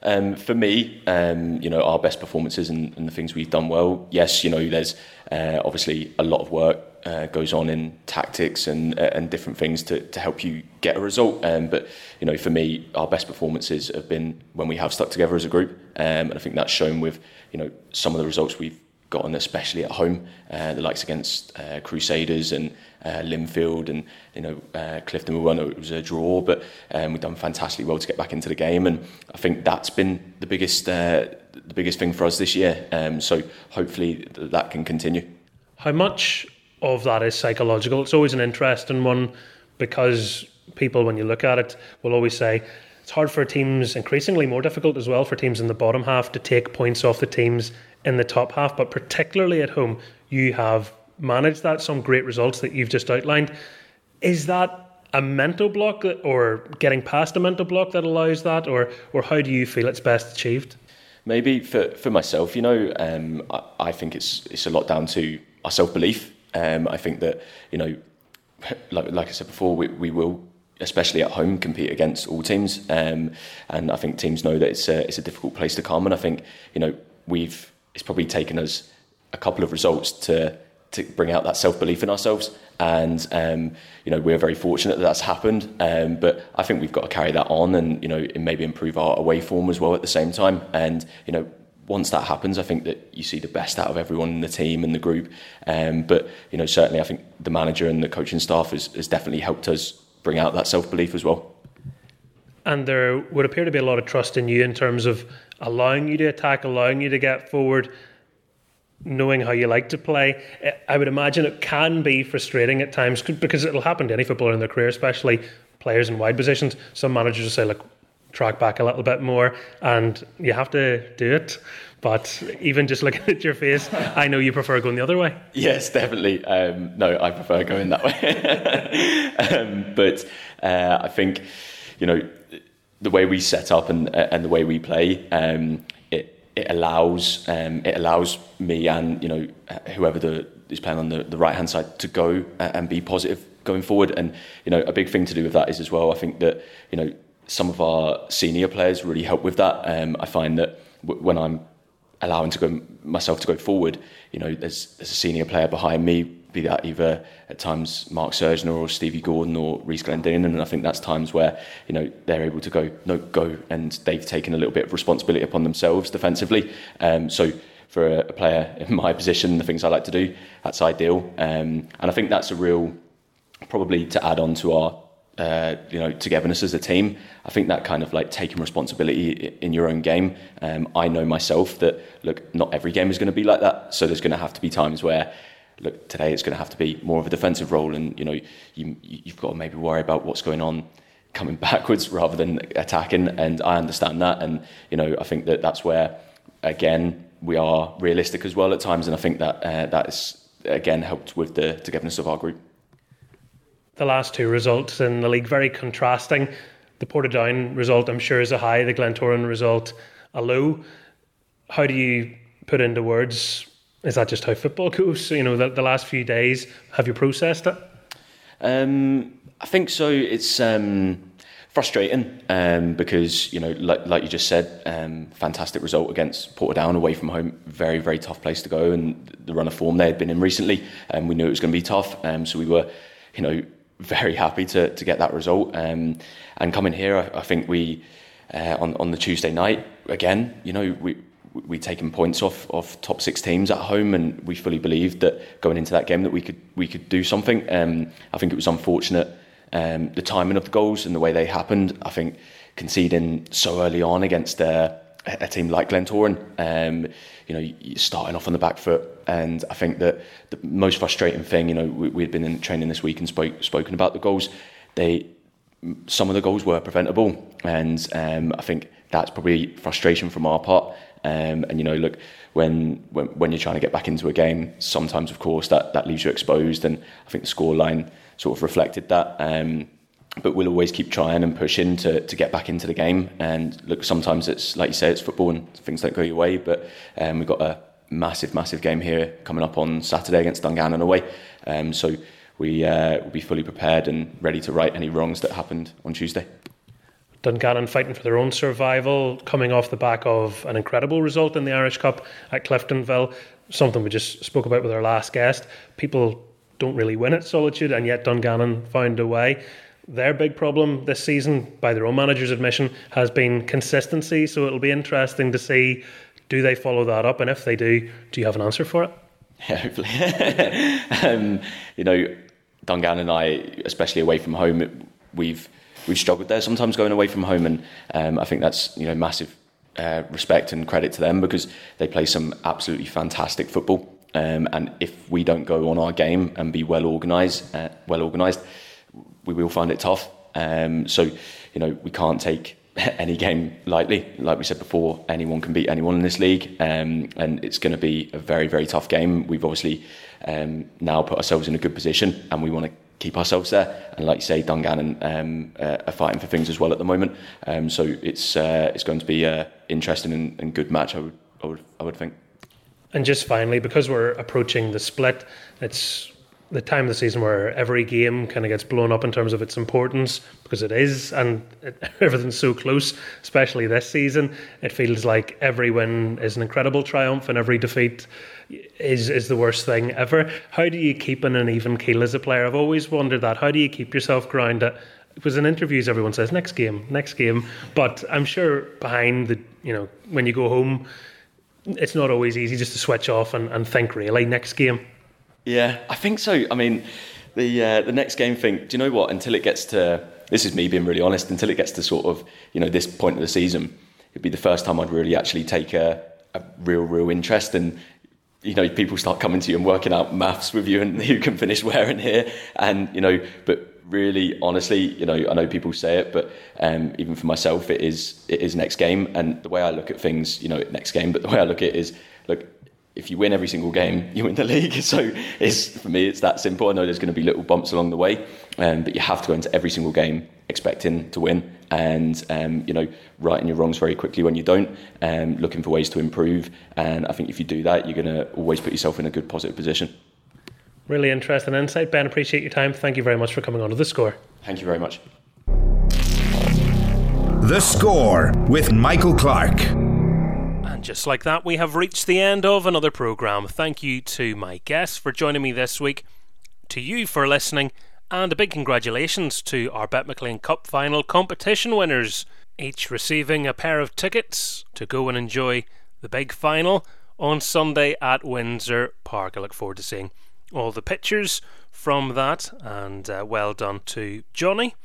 Um, for me, um, you know, our best performances and, and, the things we've done well. Yes, you know, there's uh, obviously a lot of work uh, goes on in tactics and uh, and different things to, to help you get a result. Um, but you know, for me, our best performances have been when we have stuck together as a group, um, and I think that's shown with you know some of the results we've gotten, especially at home, uh, the likes against uh, Crusaders and uh, Linfield and you know uh, Clifton. We won; it was a draw, but um, we've done fantastically well to get back into the game, and I think that's been the biggest uh, the biggest thing for us this year. Um, so hopefully that can continue. How much of that is psychological? It's always an interesting one because people, when you look at it, will always say it's hard for teams, increasingly more difficult as well for teams in the bottom half to take points off the teams in the top half, but particularly at home, you have managed that, some great results that you've just outlined. Is that a mental block or getting past a mental block that allows that, or, or how do you feel it's best achieved? Maybe for, for myself, you know, um, I, I, think it's it's a lot down to our self belief. Um, I think that you know, [laughs] like like I said before, we, we will especially at home, compete against all teams. Um, and I think teams know that it's a, it's a difficult place to come. And I think, you know, we've it's probably taken us a couple of results to to bring out that self belief in ourselves. And um, you know we're very fortunate that that's happened. Um, but I think we've got to carry that on, and you know maybe improve our away form as well at the same time. And you know once that happens, I think that you see the best out of everyone in the team and the group. Um, but you know certainly I think the manager and the coaching staff has, has definitely helped us bring out that self belief as well. And there would appear to be a lot of trust in you in terms of allowing you to attack, allowing you to get forward knowing how you like to play. I would imagine it can be frustrating at times because it'll happen to any footballer in their career, especially players in wide positions. Some managers will say, look, track back a little bit more, and you have to do it. But even just looking [laughs] at your face, I know you prefer going the other way. Yes, definitely. Um, no, I prefer going that way. [laughs] um, but uh, I think, you know, the way we set up and and the way we play, um, it allows um, it allows me and you know whoever the is playing on the, the right hand side to go and be positive going forward. And you know, a big thing to do with that is as well. I think that you know some of our senior players really help with that. Um, I find that w- when I'm allowing to go myself to go forward, you know, there's there's a senior player behind me be that either at times Mark Surgenor or Stevie Gordon or Reece Glendinning, and I think that's times where you know they're able to go no go, and they've taken a little bit of responsibility upon themselves defensively. Um, so for a, a, player in my position, the things I like to do, that's ideal, um, and I think that's a real probably to add on to our uh, you know togetherness as a team. I think that kind of like taking responsibility in your own game. Um, I know myself that look, not every game is going to be like that. So there's going to have to be times where look, today it's going to have to be more of a defensive role, and you know, you, you've got to maybe worry about what's going on coming [laughs] backwards rather than attacking. And I understand that, and you know, I think that that's where again we are realistic as well at times, and I think that uh, that is again helped with the togetherness of our group. The last two results in the league very contrasting. The Portadown result, I'm sure, is a high. The Glentoran result, a low. How do you put into words is that just how football goes? You know, the, the last few days, have you processed it? Um, I think so. It's um, frustrating um, because you know, like, like you just said, um, fantastic result against Portadown away from home. Very, very tough place to go, and the run of form they had been in recently, and we knew it was going to be tough. Um, so we were, you know, [laughs] very happy to to get that result. Um, and coming here, I, I think we uh, on on the Tuesday night again. You know, we we'd taken points off of top six teams at home, and we fully believed that going into that game that we could we could do something. Um, I think it was unfortunate um, the timing of the goals and the way they happened. I think conceding so early on against uh, a team like Glentoran, um, you know, starting off on the back foot, and I think that the most frustrating thing, you know, we, had been in training this week and spoke, spoken about the goals. They some of the goals were preventable, and um, I think that's probably frustration from our part. Um, and you know, look, when, when when you're trying to get back into a game, sometimes, of course, that that leaves you exposed. And I think the scoreline sort of reflected that. Um, but we'll always keep trying and pushing to, to get back into the game. And look, sometimes it's like you say, it's football and things don't go your way. But um, we've got a massive, massive game here coming up on Saturday against Dungannon away. Um, so we uh, will be fully prepared and ready to right any wrongs that happened on Tuesday. Dungannon fighting for their own survival, coming off the back of an incredible result in the Irish Cup at Cliftonville, something we just spoke about with our last guest. People don't really win at Solitude, and yet Dungannon found a way. Their big problem this season, by their own manager's admission, has been consistency. So it'll be interesting to see do they follow that up, and if they do, do you have an answer for it? Yeah, [laughs] hopefully. [laughs] um, you know, Dungannon and I, especially away from home, we've we've struggled there sometimes going away from home, and um, I think that's you know massive uh, respect and credit to them because they play some absolutely fantastic football. Um, and if we don't go on our game and be well organised, uh, well organised, we will find it tough. Um, so, you know, we can't take [laughs] any game lightly. Like we said before, anyone can beat anyone in this league, um, and it's going to be a very, very tough game. We've obviously um, now put ourselves in a good position, and we want to keep ourselves there. And like you say, Dungannon um, uh, are fighting for things as well at the moment. Um, so it's uh, it's going to be an interesting and, and, good match. I would, I would I would think. And just finally, because we're approaching the split, it's the time of the season where every game kind of gets blown up in terms of its importance because it is, and it, [laughs] everything's so close, especially this season. It feels like every win is an incredible triumph, and every defeat is is the worst thing ever. How do you keep an even keel as a player? I've always wondered that. How do you keep yourself grounded? Because in interviews, everyone says next game, next game, but I'm sure behind the you know when you go home, it's not always easy just to switch off and, and think really next game. Yeah, I think so. I mean, the uh, the next game thing. Do you know what? Until it gets to this is me being really honest. Until it gets to sort of you know this point of the season, it'd be the first time I'd really actually take a, a real real interest and. You know, people start coming to you and working out maths with you and [laughs] who can finish where and here, and you know, but really honestly you know i know people say it but um, even for myself it is it is next game and the way i look at things you know next game but the way i look at it is look if you win every single game, [laughs] you win the league. So it's, for me, it's that simple. I know there's going to be little bumps along the way, um, but you have to go into every single game expecting to win and um, you know righting your wrongs very quickly when you don't, um, looking for ways to improve. And I think if you do that, you're going to always put yourself in a good positive position. Really interesting insight, Ben. Appreciate your time. Thank you very much for coming on to the score. Thank you very much. The score with Michael Clark. Just like that, we have reached the end of another programme. Thank you to my guests for joining me this week, to you for listening, and a big congratulations to our Bet McLean Cup final competition winners, each receiving a pair of tickets to go and enjoy the big final on Sunday at Windsor Park. I look forward to seeing all the pictures from that, and uh, well done to Johnny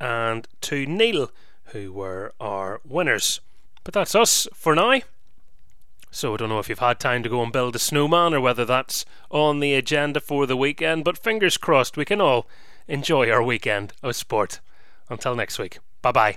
and to Neil, who were our winners. But that's us for now. So I don't know if you've had time to go and build a snowman or whether that's on the agenda for the weekend, but fingers crossed we can all enjoy our weekend of sport. Until next week, bye bye.